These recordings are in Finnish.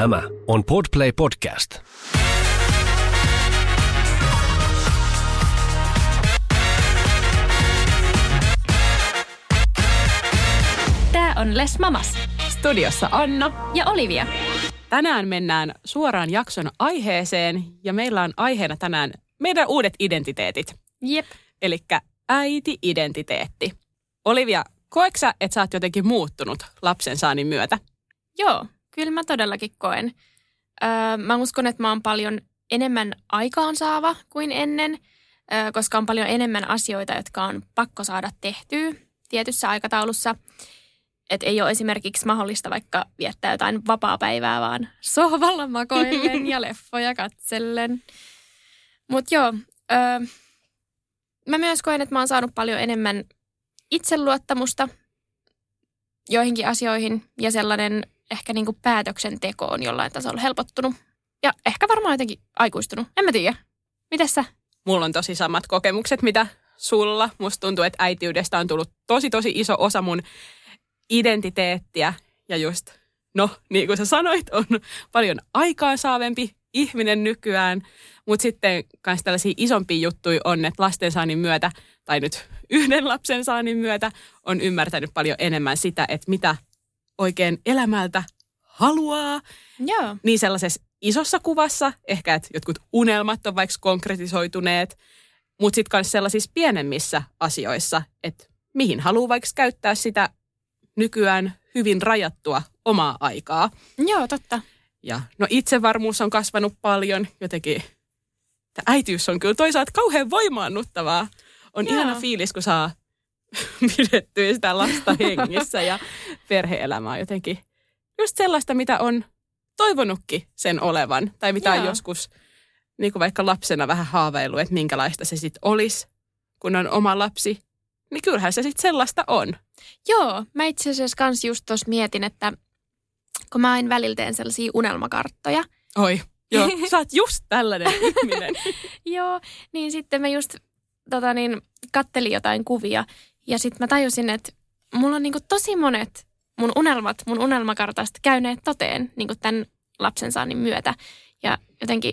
Tämä on Podplay Podcast. Tämä on Les Mamas Studiossa Anna. ja Olivia. Tänään mennään suoraan jakson aiheeseen ja meillä on aiheena tänään meidän uudet identiteetit. Jep. Eli äiti-identiteetti. Olivia, koeksä, että sä oot jotenkin muuttunut lapsen saannin myötä? Joo, kyllä mä todellakin koen. Öö, mä uskon, että mä oon paljon enemmän aikaansaava kuin ennen, öö, koska on paljon enemmän asioita, jotka on pakko saada tehtyä tietyssä aikataulussa. Että ei ole esimerkiksi mahdollista vaikka viettää jotain vapaa-päivää, vaan sohvalla makoillen ja leffoja katsellen. Mutta joo, öö, mä myös koen, että mä oon saanut paljon enemmän itseluottamusta joihinkin asioihin ja sellainen ehkä niinku päätöksenteko on jollain tasolla helpottunut. Ja ehkä varmaan jotenkin aikuistunut. En mä tiedä. Mites sä? Mulla on tosi samat kokemukset, mitä sulla. Musta tuntuu, että äitiydestä on tullut tosi tosi iso osa mun identiteettiä. Ja just, no niin kuin sä sanoit, on paljon aikaansaavempi ihminen nykyään. Mutta sitten myös tällaisia isompia juttuja on, että lastensaannin myötä, tai nyt yhden lapsen saannin myötä, on ymmärtänyt paljon enemmän sitä, että mitä oikein elämältä haluaa. Joo. Niin sellaisessa isossa kuvassa, ehkä että jotkut unelmat on vaikka konkretisoituneet, mutta sitten myös sellaisissa pienemmissä asioissa, että mihin haluaa vaikka käyttää sitä nykyään hyvin rajattua omaa aikaa. Joo, totta. Ja no itsevarmuus on kasvanut paljon jotenkin. Tämä äitiys on kyllä toisaalta kauhean voimaannuttavaa. On Joo. ihana fiilis, kun saa pidettyä sitä lasta hengissä ja perhe-elämää jotenkin. Just sellaista, mitä on toivonutkin sen olevan. Tai mitä on joskus niin kuin vaikka lapsena vähän haaveillut, että minkälaista se sitten olisi, kun on oma lapsi. Niin kyllähän se sitten sellaista on. Joo, mä itse asiassa kans just tuossa mietin, että kun mä aina välillä teen sellaisia unelmakarttoja. Oi, joo, sä oot just tällainen ihminen. Joo, niin sitten mä just tota niin, kattelin jotain kuvia ja sitten mä tajusin, että mulla on niinku tosi monet mun unelmat mun unelmakartasta käyneet toteen niinku tämän lapsen saannin myötä. Ja jotenkin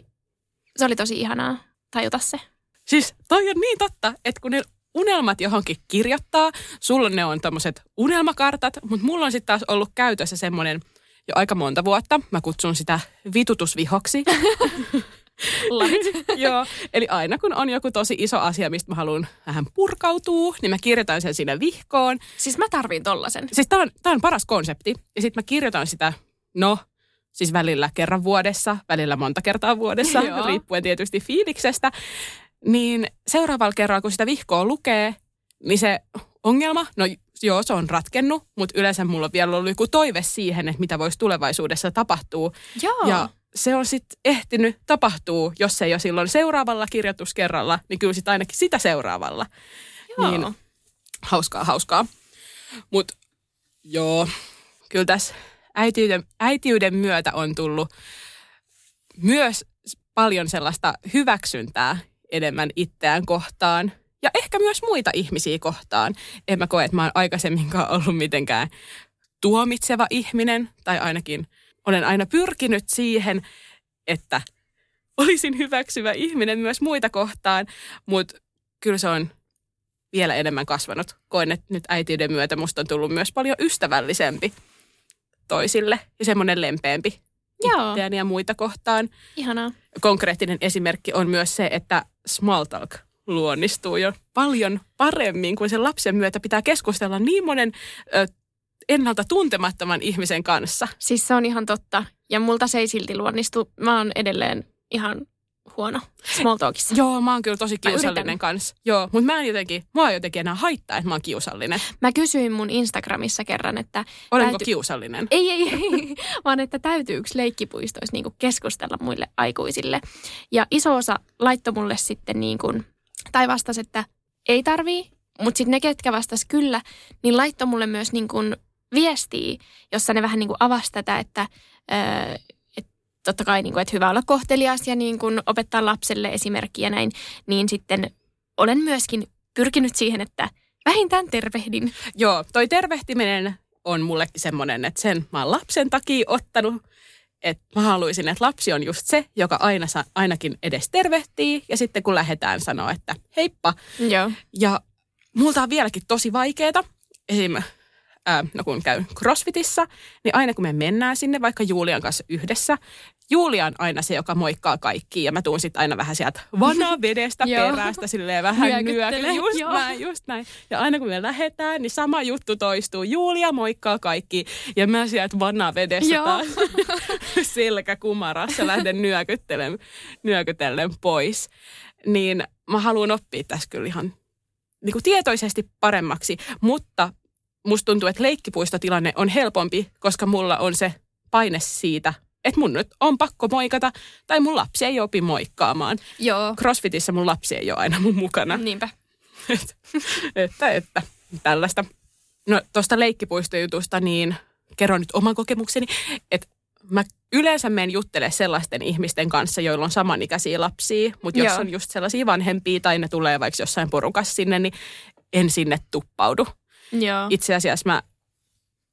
se oli tosi ihanaa tajuta se. Siis toi on niin totta, että kun ne unelmat johonkin kirjoittaa, sulla ne on tommoset unelmakartat, mutta mulla on sitten taas ollut käytössä semmoinen jo aika monta vuotta. Mä kutsun sitä vitutusvihoksi. Joo, eli aina kun on joku tosi iso asia, mistä mä haluan vähän purkautua, niin mä kirjoitan sen sinne vihkoon. Siis mä tarviin tollasen. Siis tää on, tää on paras konsepti. Ja sitten mä kirjoitan sitä, no, siis välillä kerran vuodessa, välillä monta kertaa vuodessa, riippuen tietysti fiiliksestä. Niin seuraavalla kerralla, kun sitä vihkoa lukee, niin se ongelma, no joo, se on ratkennut, mutta yleensä mulla on vielä ollut joku toive siihen, että mitä voisi tulevaisuudessa tapahtua. Joo. Ja se on sitten ehtinyt tapahtuu, jos se ei ole silloin seuraavalla kirjoituskerralla, niin kyllä sitten ainakin sitä seuraavalla. Joo. Niin, hauskaa, hauskaa. Mutta joo, kyllä tässä äitiyden, äitiyden myötä on tullut myös paljon sellaista hyväksyntää enemmän itseään kohtaan ja ehkä myös muita ihmisiä kohtaan. En mä koe, että mä oon aikaisemminkaan ollut mitenkään tuomitseva ihminen, tai ainakin olen aina pyrkinyt siihen, että olisin hyväksyvä ihminen myös muita kohtaan, mutta kyllä se on vielä enemmän kasvanut. Koen, että nyt äitiyden myötä musta on tullut myös paljon ystävällisempi toisille ja semmoinen lempeämpi Joo. itseäni ja muita kohtaan. Ihanaa. Konkreettinen esimerkki on myös se, että small talk luonnistuu jo paljon paremmin, kun sen lapsen myötä pitää keskustella niin monen ö, ennalta tuntemattoman ihmisen kanssa. Siis se on ihan totta. Ja multa se ei silti luonnistu. Mä oon edelleen ihan huono small talkissa. Joo, mä oon kyllä tosi kiusallinen kanssa. Joo, mutta mä en jotenkin, mua jotenkin enää haittaa, että mä oon kiusallinen. Mä kysyin mun Instagramissa kerran, että... Olenko täyty- kiusallinen? Ei, ei, ei, vaan että täytyykö leikkipuistoissa niin keskustella muille aikuisille. Ja iso osa laittoi mulle sitten niin kuin, tai vastasi, että ei tarvii, mutta sitten ne, ketkä vastas kyllä, niin laittoi mulle myös niin kuin viestiä, jossa ne vähän niin kuin avasi tätä, että, öö, että totta kai niin kuin, että hyvä olla kohtelias ja niin kuin opettaa lapselle esimerkkiä näin, niin sitten olen myöskin pyrkinyt siihen, että vähintään tervehdin. Joo, toi tervehtiminen on mullekin semmoinen, että sen mä oon lapsen takia ottanut, että mä haluaisin, että lapsi on just se, joka aina sa, ainakin edes tervehtii ja sitten kun lähdetään sanoa, että heippa. Joo. Ja multa on vieläkin tosi vaikeeta. Esim. Ää, no kun käyn CrossFitissa, niin aina kun me mennään sinne vaikka Julian kanssa yhdessä, Julia on aina se, joka moikkaa kaikki ja mä tuun sitten aina vähän sieltä vanaa vedestä Joo. perästä silleen vähän nyökyä. Just joo. näin, just näin. Ja aina kun me lähdetään, niin sama juttu toistuu. Julia moikkaa kaikki ja mä sieltä vanaa vedestä Joo. taas selkä kumarassa lähden nyökyttelen, nyökytellen pois. Niin mä haluan oppia tässä kyllä ihan niin kuin tietoisesti paremmaksi, mutta musta tuntuu, että leikkipuistotilanne on helpompi, koska mulla on se paine siitä, että mun nyt on pakko moikata, tai mun lapsi ei opi moikkaamaan. Joo. Crossfitissä mun lapsi ei ole aina mun mukana. Niinpä. että, että, että tällaista. No tuosta leikkipuistojutusta, niin kerron nyt oman kokemukseni, että mä yleensä menen juttelemaan sellaisten ihmisten kanssa, joilla on samanikäisiä lapsia, mutta jos Joo. on just sellaisia vanhempia tai ne tulee vaikka jossain porukassa sinne, niin en sinne tuppaudu. Joo. Itse asiassa mä,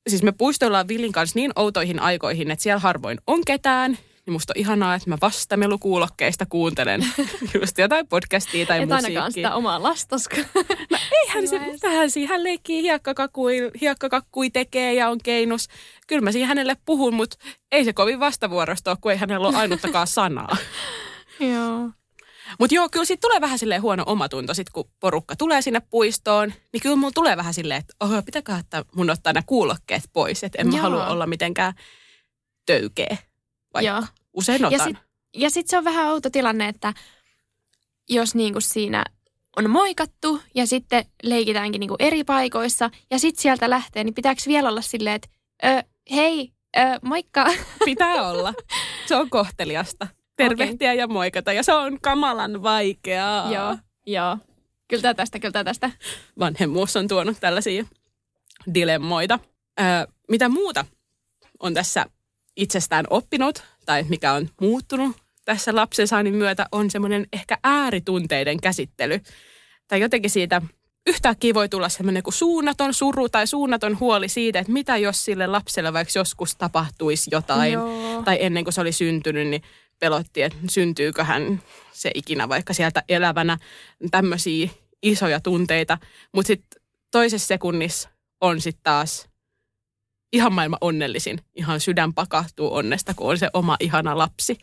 siis me puistoillaan Villin kanssa niin outoihin aikoihin, että siellä harvoin on ketään. Niin musta on ihanaa, että mä vastamelukuulokkeista kuuntelen just jotain podcastia tai Et musiikkia. ainakaan sitä omaa lastaska. Eihän se, mitähän siihen leikkii hiekkakakkui, hiekkakakkui tekee ja on keinus. Kyllä mä siihen hänelle puhun, mutta ei se kovin vastavuorosta ole, kun ei hänellä ole ainuttakaan sanaa. Joo. Mutta joo, kyllä siitä tulee vähän silleen huono omatunto, sit kun porukka tulee sinne puistoon, niin kyllä mulla tulee vähän silleen, että oho, pitäkää että mun ottaa nämä kuulokkeet pois, että en mä Joo. halua olla mitenkään töykeä, vaikka Joo. usein otan. Ja sitten sit se on vähän outo tilanne, että jos niinku siinä on moikattu ja sitten leikitäänkin niinku eri paikoissa ja sitten sieltä lähtee, niin pitääkö vielä olla silleen, että hei, ö, moikka. Pitää olla. Se on kohteliasta. Tervehtiä ja moikata ja se on kamalan vaikeaa. Joo, joo. Kyllä tästä, kyllä tästä. vanhemmuus on tuonut tällaisia dilemmoita. Öö, mitä muuta on tässä itsestään oppinut tai mikä on muuttunut tässä lapsen saannin myötä on semmoinen ehkä ääritunteiden käsittely. Tai jotenkin siitä yhtäkkiä voi tulla semmoinen kuin suunnaton suru tai suunnaton huoli siitä, että mitä jos sille lapselle vaikka joskus tapahtuisi jotain. Joo. Tai ennen kuin se oli syntynyt, niin pelotti, että syntyykö hän se ikinä vaikka sieltä elävänä. Tämmöisiä isoja tunteita. Mutta sitten toisessa sekunnissa on sitten taas ihan maailman onnellisin. Ihan sydän pakahtuu onnesta, kun on se oma ihana lapsi.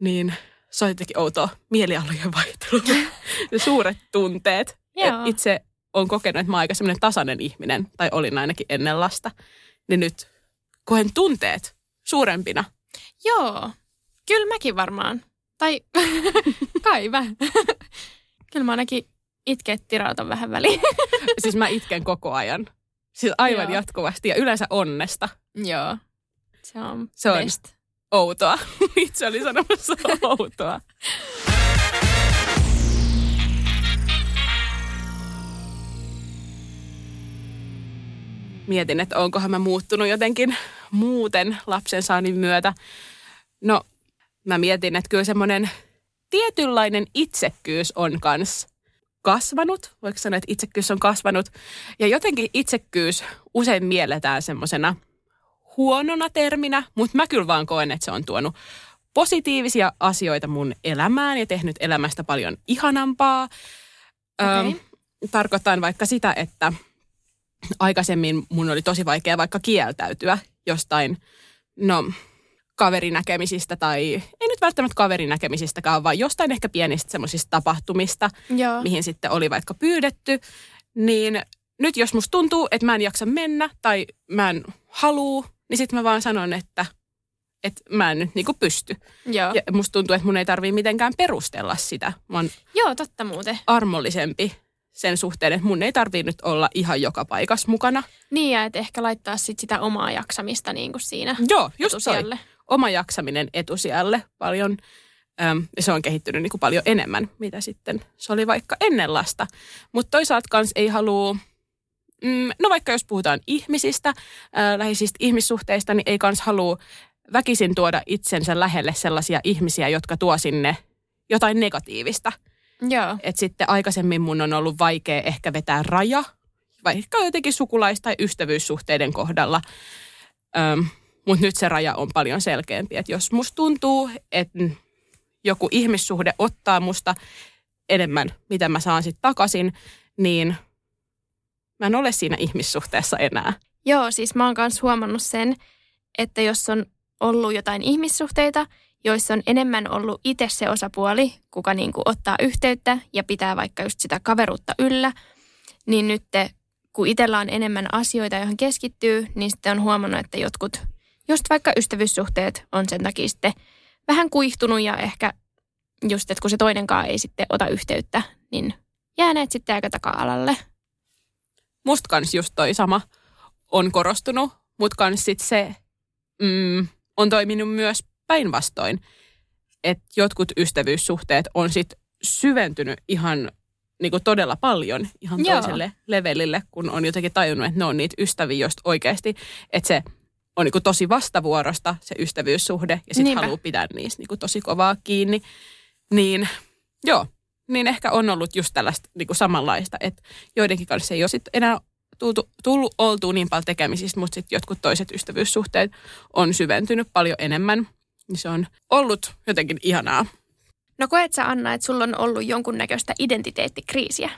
Niin se on jotenkin outoa mielialojen vaihtelua. ja suuret tunteet. Et itse on kokenut, että mä oon aika semmoinen tasainen ihminen, tai olin ainakin ennen lasta. Niin nyt koen tunteet suurempina. Joo, kyllä mäkin varmaan. Tai kai vähän. kyllä mä ainakin itkeet tirautan vähän väliin. Siis mä itken koko ajan. Siis aivan Joo. jatkuvasti ja yleensä onnesta. Joo. Se on, Se on- best. Outoa. Itse oli sanomassa outoa. Mietin, että onkohan mä muuttunut jotenkin muuten lapsen saannin myötä. No, mä mietin, että kyllä semmoinen tietynlainen itsekkyys on kans kasvanut. Voiko sanoa, että itsekkyys on kasvanut? Ja jotenkin itsekkyys usein mielletään semmoisena huonona terminä, mutta mä kyllä vaan koen, että se on tuonut positiivisia asioita mun elämään ja tehnyt elämästä paljon ihanampaa. Okei. Öm, tarkoitan vaikka sitä, että aikaisemmin mun oli tosi vaikea vaikka kieltäytyä jostain, no kaverinäkemisistä tai ei nyt välttämättä kaverinäkemisistäkään, vaan jostain ehkä pienistä semmoisista tapahtumista, Joo. mihin sitten oli vaikka pyydetty, niin nyt jos musta tuntuu, että mä en jaksa mennä tai mä en haluu, niin sitten mä vaan sanon, että, että mä en nyt niinku pysty. Joo. Ja musta tuntuu, että mun ei tarvii mitenkään perustella sitä. Mä Joo, totta muuten. armollisempi sen suhteen, että mun ei tarvii nyt olla ihan joka paikassa mukana. Niin, ja et ehkä laittaa sit sitä omaa jaksamista niin kuin siinä Joo, just toi. Oma jaksaminen etusijalle paljon. Äm, se on kehittynyt niin kuin paljon enemmän, mitä sitten se oli vaikka ennen lasta. Mutta toisaalta kans ei halua, mm, no vaikka jos puhutaan ihmisistä, läheisistä ihmissuhteista, niin ei kans halua väkisin tuoda itsensä lähelle sellaisia ihmisiä, jotka tuo sinne jotain negatiivista. Joo. Et sitten aikaisemmin mun on ollut vaikea ehkä vetää raja, vaikka jotenkin sukulais- tai ystävyyssuhteiden kohdalla. Öm, Mutta nyt se raja on paljon selkeämpi. Että jos musta tuntuu, että joku ihmissuhde ottaa musta enemmän, mitä mä saan sitten takaisin, niin mä en ole siinä ihmissuhteessa enää. Joo, siis mä oon myös huomannut sen, että jos on ollut jotain ihmissuhteita, joissa on enemmän ollut itse se osapuoli, kuka niin kuin ottaa yhteyttä ja pitää vaikka just sitä kaveruutta yllä, niin nyt kun itsellä on enemmän asioita, joihin keskittyy, niin sitten on huomannut, että jotkut, just vaikka ystävyyssuhteet on sen takia sitten vähän kuihtunut ja ehkä just, että kun se toinenkaan ei sitten ota yhteyttä, niin jääneet sitten aika taka-alalle. Musta kans just toi sama on korostunut, mutta kans sit se mm, on toiminut myös päinvastoin, että jotkut ystävyyssuhteet on sit syventynyt ihan niin kuin todella paljon ihan Joo. toiselle levelille, kun on jotenkin tajunnut, että ne on niitä ystäviä, joista oikeasti, että se on niin kuin tosi vastavuorosta se ystävyyssuhde ja sitten haluaa pitää niistä niin kuin tosi kovaa kiinni. Niin joo, niin ehkä on ollut just tällaista niin kuin samanlaista, että joidenkin kanssa ei ole sit enää tultu, tullut oltua niin paljon tekemisistä, mutta sitten jotkut toiset ystävyyssuhteet on syventynyt paljon enemmän. Niin se on ollut jotenkin ihanaa. No koet sä Anna, että sulla on ollut jonkunnäköistä identiteettikriisiä?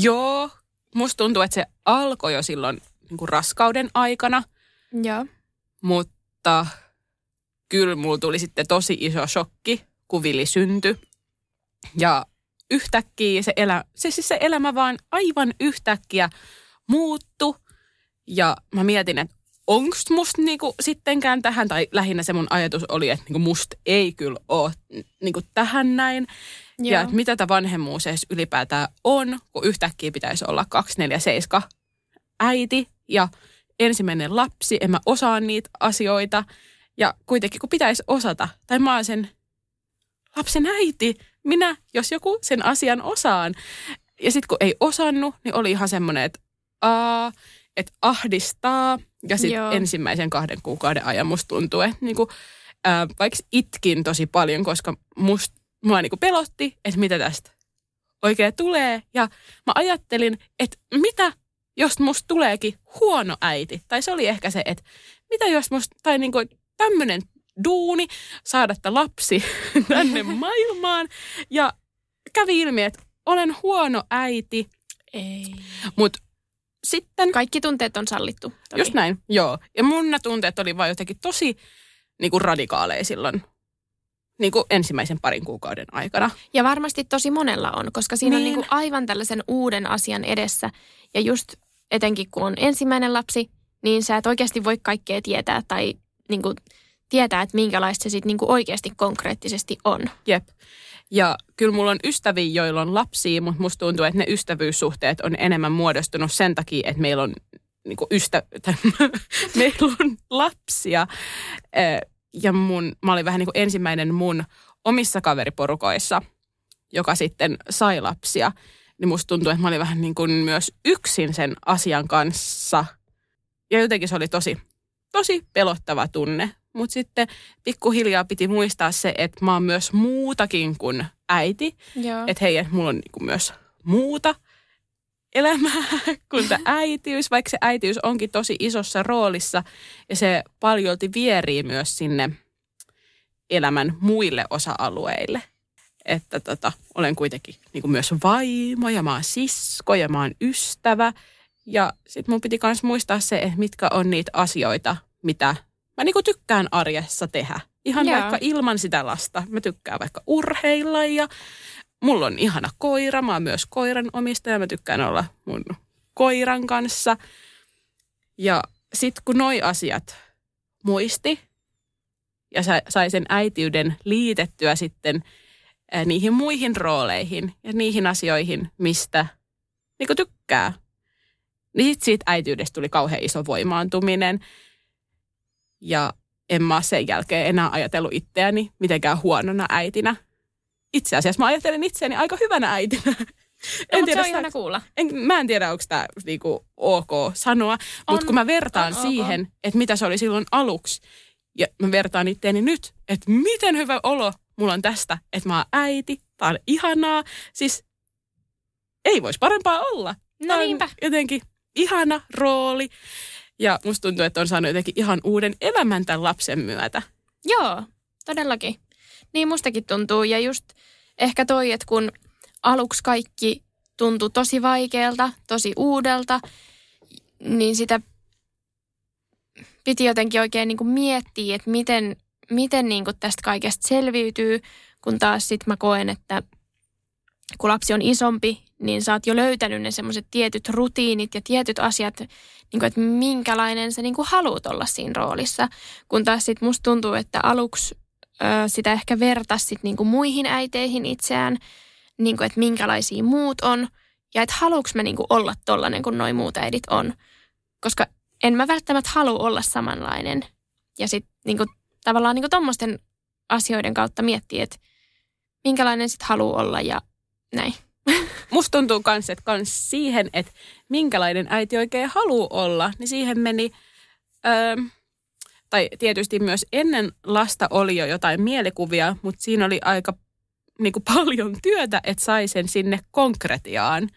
Joo, musta tuntuu, että se alkoi jo silloin niin kuin raskauden aikana. Joo. Mutta kyllä mulla tuli sitten tosi iso shokki, kun Vili syntyi. Ja yhtäkkiä se, elä, se, siis se elämä vaan aivan yhtäkkiä muuttu. Ja mä mietin, että onko musta niinku sittenkään tähän, tai lähinnä se mun ajatus oli, että niinku musta ei kyllä ole niinku tähän näin. Joo. Ja että mitä tämä vanhemmuus edes ylipäätään on, kun yhtäkkiä pitäisi olla 247 äiti ja ensimmäinen lapsi, en mä osaa niitä asioita. Ja kuitenkin kun pitäisi osata, tai mä oon sen lapsen äiti, minä, jos joku sen asian osaan. Ja sitten kun ei osannut, niin oli ihan semmoinen, että aa, että ahdistaa. Ja sitten ensimmäisen kahden kuukauden ajan musta tuntuu, että niinku, ää, vaikka itkin tosi paljon, koska must, mua niinku pelotti, että mitä tästä oikein tulee. Ja mä ajattelin, että mitä jos musta tuleekin huono äiti. Tai se oli ehkä se, että mitä jos musta, tai niinku tämmöinen duuni, saada lapsi tänne maailmaan. Ja kävi ilmi, että olen huono äiti. Ei. Mutta sitten... Kaikki tunteet on sallittu. Toki. Just näin, joo. Ja mun tunteet oli vain jotenkin tosi niin kuin radikaaleja silloin niin kuin ensimmäisen parin kuukauden aikana. Ja varmasti tosi monella on, koska siinä niin. on niin kuin aivan tällaisen uuden asian edessä. Ja just etenkin kun on ensimmäinen lapsi, niin sä et oikeasti voi kaikkea tietää tai niin kuin tietää, että minkälaista se sitten niin oikeasti konkreettisesti on. Jep. Ja kyllä mulla on ystäviä, joilla on lapsia, mutta musta tuntuu, että ne ystävyyssuhteet on enemmän muodostunut sen takia, että meillä on niin kuin ystä, meillä on lapsia. Ja mun, mä olin vähän niin kuin ensimmäinen mun omissa kaveriporukoissa, joka sitten sai lapsia. Niin musta tuntuu, että mä olin vähän niin kuin myös yksin sen asian kanssa. Ja jotenkin se oli tosi, tosi pelottava tunne. Mutta sitten pikkuhiljaa piti muistaa se, että mä oon myös muutakin kuin äiti. Että hei, että mulla on niinku myös muuta elämää kuin tämä äitiys, vaikka se äitiys onkin tosi isossa roolissa ja se paljolti vierii myös sinne elämän muille osa-alueille. Että tota, olen kuitenkin niin myös vaimo ja mä oon sisko ja mä oon ystävä. Ja sitten mun piti myös muistaa se, että mitkä on niitä asioita, mitä mä niinku tykkään arjessa tehdä. Ihan Jaa. vaikka ilman sitä lasta. Mä tykkään vaikka urheilla ja mulla on ihana koira. Mä oon myös koiran omistaja. Mä tykkään olla mun koiran kanssa. Ja sit kun noi asiat muisti ja sai sen äitiyden liitettyä sitten niihin muihin rooleihin ja niihin asioihin, mistä niin tykkää. Niin sit siitä äitiydestä tuli kauhean iso voimaantuminen. Ja en mä sen jälkeen enää ajatellut itseäni mitenkään huonona äitinä. Itse asiassa mä ajattelen itseäni aika hyvänä äitinä. No, en tiedä, se on kuulla. En, mä en tiedä, onko tämä niinku ok sanoa, mutta kun mä vertaan on, siihen, okay. että mitä se oli silloin aluksi, ja mä vertaan itteeni nyt, että miten hyvä olo mulla on tästä, että mä oon äiti, tää on ihanaa. Siis ei voisi parempaa olla. No niinpä. jotenkin ihana rooli. Ja musta tuntuu, että on saanut jotenkin ihan uuden elämän tämän lapsen myötä. Joo, todellakin. Niin mustakin tuntuu. Ja just ehkä toi, että kun aluksi kaikki tuntui tosi vaikealta, tosi uudelta, niin sitä piti jotenkin oikein niin kuin miettiä, että miten, miten niin kuin tästä kaikesta selviytyy, kun taas sitten mä koen, että kun lapsi on isompi, niin sä oot jo löytänyt ne semmoiset tietyt rutiinit ja tietyt asiat, niin kuin, että minkälainen sä niin kuin haluat olla siinä roolissa. Kun taas sitten musta tuntuu, että aluksi ö, sitä ehkä vertaisi sit niin kuin muihin äiteihin itseään, niin kuin, että minkälaisia muut on, ja että haluuks mä niin kuin olla tollainen kuin noin muut äidit on. Koska en mä välttämättä halua olla samanlainen. Ja sitten niin tavallaan niin tuommoisten asioiden kautta miettiä, että minkälainen sitten haluaa olla ja näin. Musta tuntuu myös, että kans siihen, että minkälainen äiti oikein haluaa olla, niin siihen meni, öö, tai tietysti myös ennen lasta oli jo jotain mielikuvia, mutta siinä oli aika niin kuin paljon työtä, että sai sen sinne konkretiaan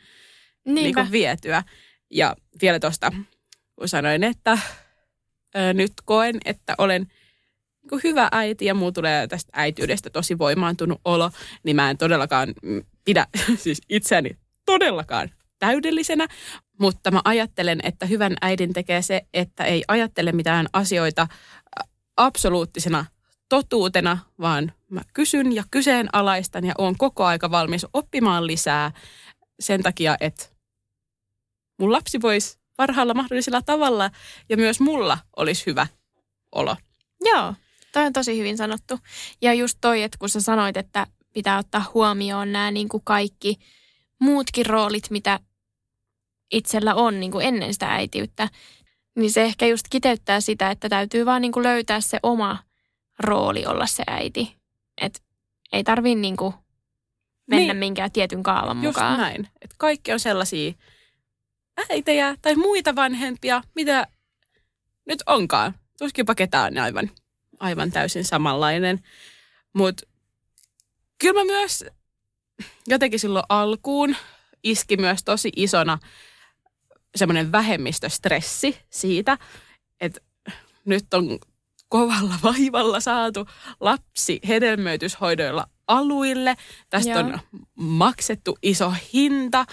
niin kuin vietyä. Ja vielä tuosta, kun sanoin, että ö, nyt koen, että olen niin hyvä äiti ja muu tulee tästä äityydestä tosi voimaantunut olo, niin mä en todellakaan pidä siis itseäni todellakaan täydellisenä, mutta mä ajattelen, että hyvän äidin tekee se, että ei ajattele mitään asioita absoluuttisena totuutena, vaan mä kysyn ja kyseenalaistan ja oon koko aika valmis oppimaan lisää sen takia, että mun lapsi voisi parhaalla mahdollisella tavalla ja myös mulla olisi hyvä olo. Joo, toi on tosi hyvin sanottu. Ja just toi, että kun sä sanoit, että pitää ottaa huomioon nämä niin kuin kaikki muutkin roolit, mitä itsellä on niin kuin ennen sitä äitiyttä, niin se ehkä just kiteyttää sitä, että täytyy vaan niin kuin löytää se oma rooli olla se äiti. Et ei tarvii niin kuin mennä niin, minkään tietyn kaavan just mukaan. näin. Et kaikki on sellaisia äitejä tai muita vanhempia, mitä nyt onkaan. Tuskinpa ketään aivan, aivan täysin samanlainen. Mutta kyllä mä myös jotenkin silloin alkuun iski myös tosi isona semmoinen vähemmistöstressi siitä, että nyt on kovalla vaivalla saatu lapsi hedelmöityshoidoilla aluille. Tästä Joo. on maksettu iso hinta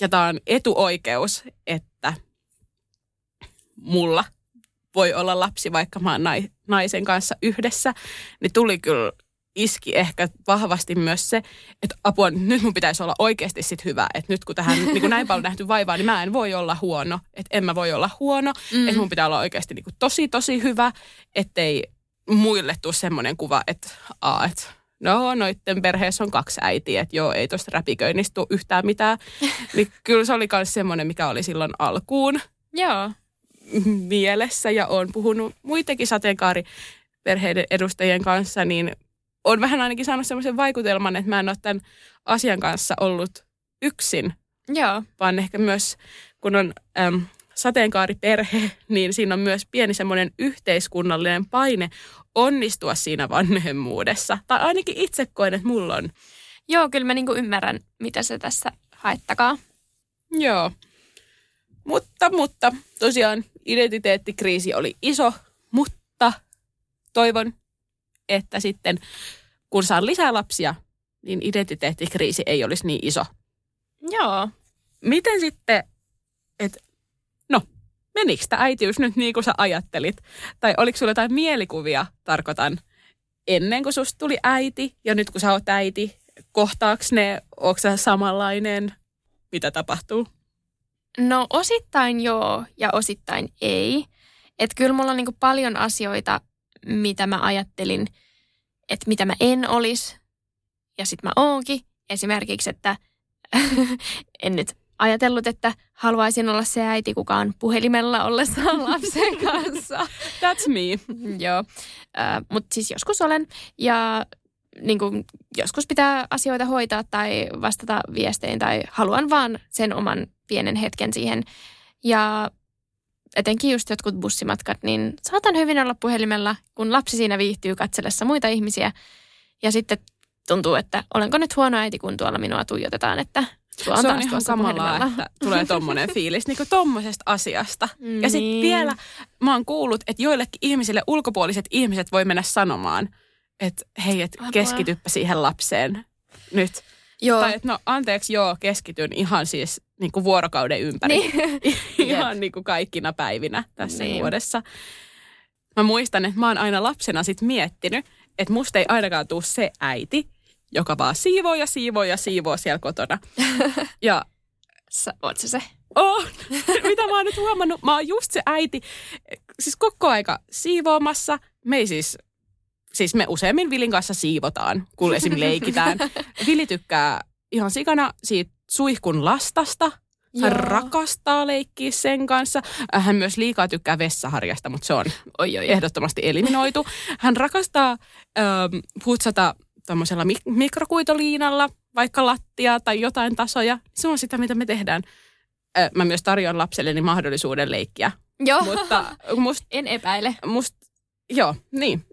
ja tämä on etuoikeus, että mulla voi olla lapsi, vaikka mä oon naisen kanssa yhdessä, niin tuli kyllä iski ehkä vahvasti myös se, että apua, nyt mun pitäisi olla oikeasti sit hyvä. Että nyt kun tähän niin kun näin paljon nähty vaivaa, niin mä en voi olla huono. Että en mä voi olla huono. Mm. Että mun pitää olla oikeasti niin tosi, tosi hyvä, ettei muille tule semmoinen kuva, että, aa, että no noitten perheessä on kaksi äitiä, että joo, ei tuosta räpiköinnistä tule yhtään mitään. niin kyllä se oli myös semmoinen, mikä oli silloin alkuun. Joo. Mielessä ja on puhunut muitakin sateenkaariperheiden edustajien kanssa, niin on vähän ainakin saanut semmoisen vaikutelman, että mä en ole tämän asian kanssa ollut yksin. Joo. Vaan ehkä myös, kun on äm, sateenkaariperhe, niin siinä on myös pieni semmoinen yhteiskunnallinen paine onnistua siinä vanhemmuudessa. Tai ainakin itse koen, että mulla on. Joo, kyllä mä niinku ymmärrän, mitä se tässä haettakaa. Joo. Mutta, mutta tosiaan identiteettikriisi oli iso, mutta toivon, että sitten kun saan lisää lapsia, niin identiteettikriisi ei olisi niin iso. Joo. Miten sitten, että no, menikö tämä äitiys nyt niin kuin sä ajattelit? Tai oliko sulla jotain mielikuvia, tarkoitan, ennen kuin susta tuli äiti ja nyt kun sä oot äiti, kohtaaks ne, onko sä samanlainen? Mitä tapahtuu? No osittain joo ja osittain ei. Että kyllä mulla on niinku paljon asioita, mitä mä ajattelin, että mitä mä en olisi. Ja sitten mä oonkin. Esimerkiksi, että en nyt ajatellut, että haluaisin olla se äiti, kuka on puhelimella ollessaan lapsen kanssa. That's me. Joo, uh, mutta siis joskus olen. Ja niin kuin, joskus pitää asioita hoitaa tai vastata viestein tai haluan vaan sen oman pienen hetken siihen. Ja etenkin just jotkut bussimatkat, niin saatan hyvin olla puhelimella, kun lapsi siinä viihtyy katsellessa muita ihmisiä. Ja sitten tuntuu, että olenko nyt huono äiti, kun tuolla minua tuijotetaan, että Sulla on se on ihan kamalaa, että tulee tommonen fiilis niin tommosesta asiasta. Mm, Ja sitten niin. vielä mä oon kuullut, että joillekin ihmisille ulkopuoliset ihmiset voi mennä sanomaan, että hei, et keskityppä siihen lapseen nyt. Joo. Tai että no anteeksi, joo, keskityn ihan siis niin kuin vuorokauden ympäri. Niin. ihan niin kuin kaikkina päivinä tässä Niin. vuodessa. Mä muistan, että mä oon aina lapsena sit miettinyt, että musta ei ainakaan tuu se äiti, joka vaan siivoo ja siivoo ja siivoo siellä kotona. Ja Sä, oot se se? on, mitä mä oon nyt huomannut, mä oon just se äiti, siis koko aika siivoamassa. Me ei siis, siis me useimmin Vilin kanssa siivotaan, kun esim. leikitään. Vili tykkää ihan sikana siitä suihkun lastasta. Hän Joo. rakastaa leikkiä sen kanssa. Hän myös liikaa tykkää vessaharjasta, mutta se on Oi, oi, ehdottomasti eliminoitu. Hän rakastaa ähm, putsata tuommoisella mik- mikrokuitoliinalla vaikka lattia tai jotain tasoja. Se on sitä, mitä me tehdään. Äh, mä myös tarjoan lapselleni mahdollisuuden leikkiä. Joo, Mutta must, en epäile. must, joo, niin.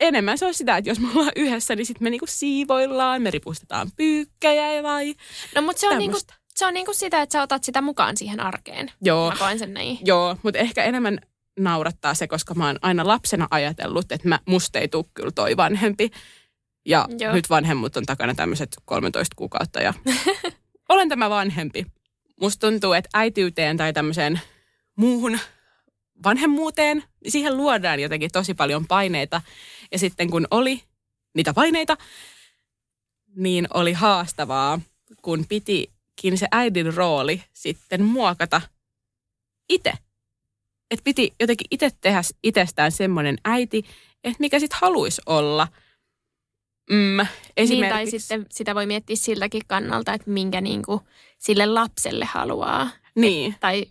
Enemmän se on sitä, että jos me ollaan yhdessä, niin sitten me niinku siivoillaan, me ripustetaan pyykkäjä vai No mutta se on, niinku, se on niinku sitä, että sä otat sitä mukaan siihen arkeen. Joo, Mä koen sen näin. Joo, mutta ehkä enemmän naurattaa se, koska mä oon aina lapsena ajatellut, että mä, musta ei tule kyllä toi vanhempi. Ja Joo. Joo. nyt vanhemmut on takana tämmöiset 13 kuukautta ja olen tämä vanhempi. Musta tuntuu, että äitiyteen tai tämmöiseen muuhun vanhemmuuteen, niin siihen luodaan jotenkin tosi paljon paineita. Ja sitten kun oli niitä paineita, niin oli haastavaa, kun pitikin se äidin rooli sitten muokata itse. Että piti jotenkin itse tehdä itsestään semmoinen äiti, että mikä sitten haluaisi olla. Mm, Niin, tai sitten sitä voi miettiä siltäkin kannalta, että minkä niinku sille lapselle haluaa. Niin, Tai,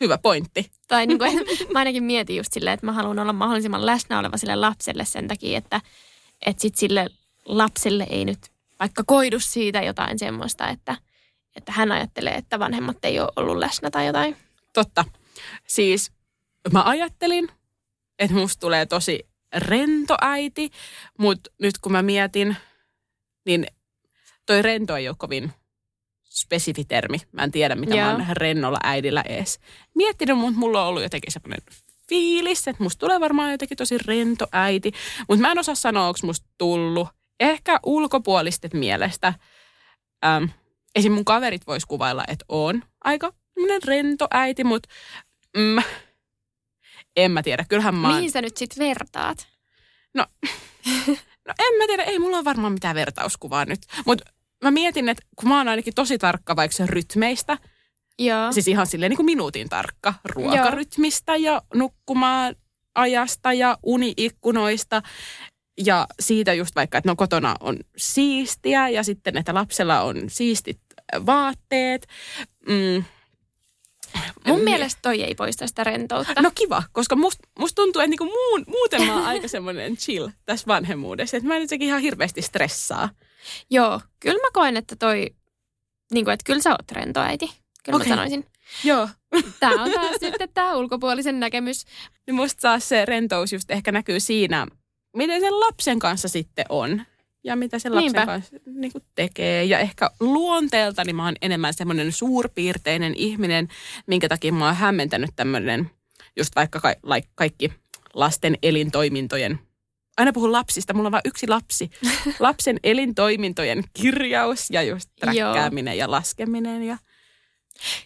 hyvä pointti. tai niinku, mä ainakin mietin just silleen, että mä haluan olla mahdollisimman läsnä oleva sille lapselle sen takia, että, että sit sille lapselle ei nyt vaikka koidu siitä jotain semmoista, että, että hän ajattelee, että vanhemmat ei ole ollut läsnä tai jotain. Totta. Siis mä ajattelin, että musta tulee tosi rento äiti, mutta nyt kun mä mietin, niin toi rento ei ole kovin spesifi termi. Mä en tiedä, mitä Joo. mä oon rennolla äidillä ees. Miettinyt, mutta mulla on ollut jotenkin semmoinen fiilis, että musta tulee varmaan jotenkin tosi rento äiti. Mutta mä en osaa sanoa, onko musta tullut. Ehkä ulkopuolisten mielestä. Ähm, esim. mun kaverit vois kuvailla, että on aika rento äiti, mutta mm, en mä tiedä. Kyllähän mä oon- Mihin sä nyt sit vertaat? No en mä tiedä, ei mulla ole varmaan mitään vertauskuvaa nyt. Mutta mä mietin, että kun mä oon ainakin tosi tarkka vaikka rytmeistä, Joo. siis ihan silleen niin kuin minuutin tarkka ruokarytmistä ja nukkumaan ajasta ja uniikkunoista. Ja siitä just vaikka, että no kotona on siistiä ja sitten, että lapsella on siistit vaatteet. Mm. Mun Mi- mielestä toi ei poista sitä rentoutta. No kiva, koska musta must tuntuu, että niinku muun, muuten mä oon aika semmoinen chill tässä vanhemmuudessa. Että mä en jotenkin ihan hirveästi stressaa. Joo, kyllä mä koen, että toi, niin kuin, että kyllä sä oot rento äiti. Kyllä Okei. mä sanoisin. Joo. Tämä on taas sitten tämä ulkopuolisen näkemys. Niin musta taas se rentous just ehkä näkyy siinä, miten sen lapsen kanssa sitten on. Ja mitä sen lapsen Niinpä. kanssa niin kuin tekee. Ja ehkä luonteeltani mä oon enemmän semmoinen suurpiirteinen ihminen, minkä takia mä oon hämmentänyt tämmöinen just vaikka ka- like kaikki lasten elintoimintojen Aina puhun lapsista, mulla on vain yksi lapsi. Lapsen elintoimintojen kirjaus ja just träkkääminen ja laskeminen. Ja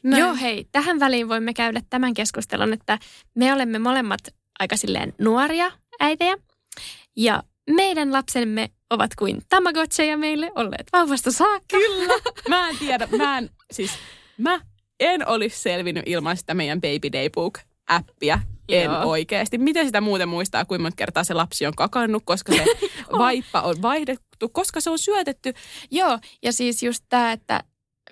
näin. Joo, hei, tähän väliin voimme käydä tämän keskustelun, että me olemme molemmat aika silleen nuoria äitejä. Ja meidän lapsemme ovat kuin tamagotseja meille olleet vauvasta saakka. Kyllä. Mä en tiedä, mä en, siis mä en olisi selvinnyt ilman sitä meidän Baby Daybook-appia. En Joo. oikeasti. Miten sitä muuten muistaa, kuinka monta kertaa se lapsi on kakannut, koska se vaippa on vaihdettu, koska se on syötetty. Joo, ja siis just tämä, että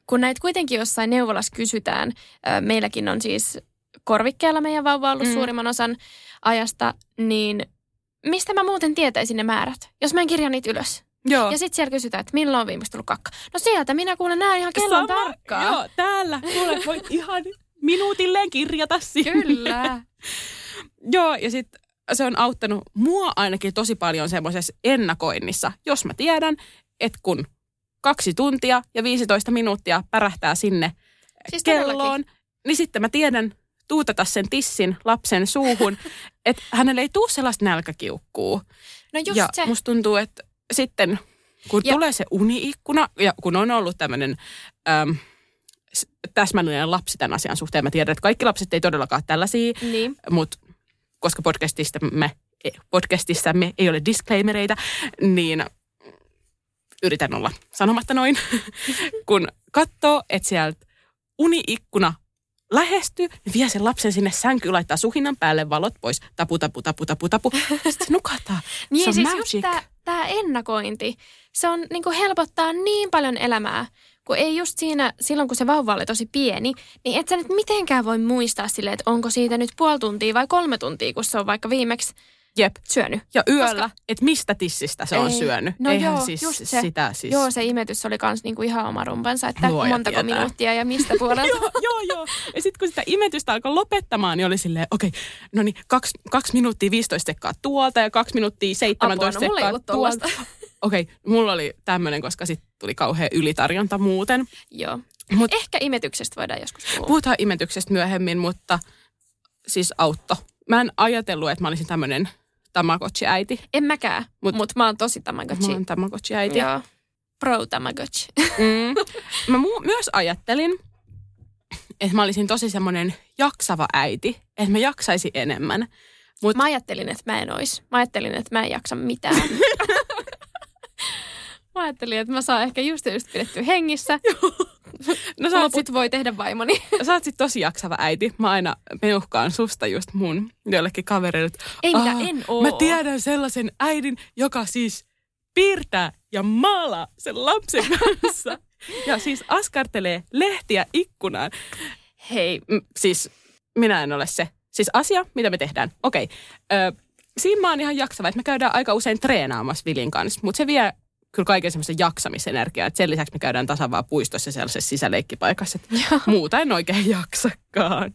kun näitä kuitenkin jossain neuvolassa kysytään, meilläkin on siis korvikkeella meidän vauva ollut Mm. mm. suurimman osan ajasta, niin mistä mä muuten tietäisin ne määrät, jos mä en kirja niitä ylös? Joo. Ja sitten siellä kysytään, että milloin on viimeistä tullut kakka. No sieltä minä kuulen näen ihan kellon Sama- tarkkaan. Joo, täällä. Kuule, voit ihan minuutilleen kirjata sinne. Kyllä. Joo, ja sitten se on auttanut mua ainakin tosi paljon semmoisessa ennakoinnissa, jos mä tiedän, että kun kaksi tuntia ja 15 minuuttia pärähtää sinne Siis kelloon, todellakin. niin sitten mä tiedän tuutata sen tissin lapsen suuhun, että hänelle ei tule sellaista nälkäkiukkuu. No just ja se. musta tuntuu, että sitten kun Ja- tulee se uniikkuna, ja kun on ollut tämmöinen äm, s- täsmällinen lapsi tämän asian suhteen, mä tiedän, että kaikki lapset ei todellakaan tällaisia, Niin. mutta koska podcastistamme, podcastissamme ei ole disclaimereita, niin yritän olla sanomatta noin. kun katsoo, että sieltä uniikkuna lähestyy, niin vie sen lapsen sinne sänkyyn, laittaa suhinnan päälle valot pois, tapu, tapu, tapu, tapu, tapu. Sitten se nukataan. Niin se on siis magic. just tämä, ennakointi, se on niin helpottaa niin paljon elämää, kun ei just siinä, silloin kun se vauva oli tosi pieni, niin et sä nyt mitenkään voi muistaa silleen, että onko siitä nyt puoli tuntia vai kolme tuntia, kun se on vaikka viimeksi Jep. syönyt. Ja yöllä, Koska... että mistä tissistä se on Ei. syönyt. No Eihän joo, siis just se. sitä siis. Joo, se imetys oli kans niinku ihan oma rumpansa, että Luoja montako tietää. minuuttia ja mistä puolelta. joo, joo, joo. Ja sitten kun sitä imetystä alkoi lopettamaan, niin oli silleen, okei, no niin, kaksi, kaksi minuuttia 15 sekkaa tuolta ja kaksi minuuttia 17 Apua, no sekkaa tuolta. Okei, mulla oli tämmöinen, koska sitten tuli kauhean ylitarjonta muuten. Joo. Mut- Ehkä imetyksestä voidaan joskus puhua. Puhutaan imetyksestä myöhemmin, mutta siis autto. Mä en ajatellut, että mä olisin tämmöinen Tamagotchi-äiti. En mäkään, Mut- mutta mut mä oon tosi tamagotchi. Mä oon Tamagotchi-äiti. Joo. Pro tamagotchi. Mm. Mä mu- myös ajattelin, että mä olisin tosi semmoinen jaksava äiti, että mä jaksaisin enemmän. Mut- Mä ajattelin, että mä en ois. Mä ajattelin, että mä en jaksa mitään. mä ajattelin, että mä saan ehkä just ja just pidettyä hengissä. No sä Loput voi tehdä vaimoni. sit, sä oot sit tosi jaksava äiti. Mä aina meuhkaan susta just mun joillekin kavereille. Ei mitä, "Aa, en oo. Mä tiedän sellaisen äidin, joka siis piirtää ja maalaa sen lapsen kanssa. ja siis askartelee lehtiä ikkunaan. Hei, m- siis minä en ole se. Siis asia, mitä me tehdään. Okei, ö, siinä mä oon ihan jaksava, että me käydään aika usein treenaamassa Vilin kanssa, mutta se vie kyllä kaiken semmoista jaksamisenergiaa. Et sen lisäksi me käydään tasan vaan puistossa sellaisessa sisäleikkipaikassa, että muuta en oikein jaksakaan.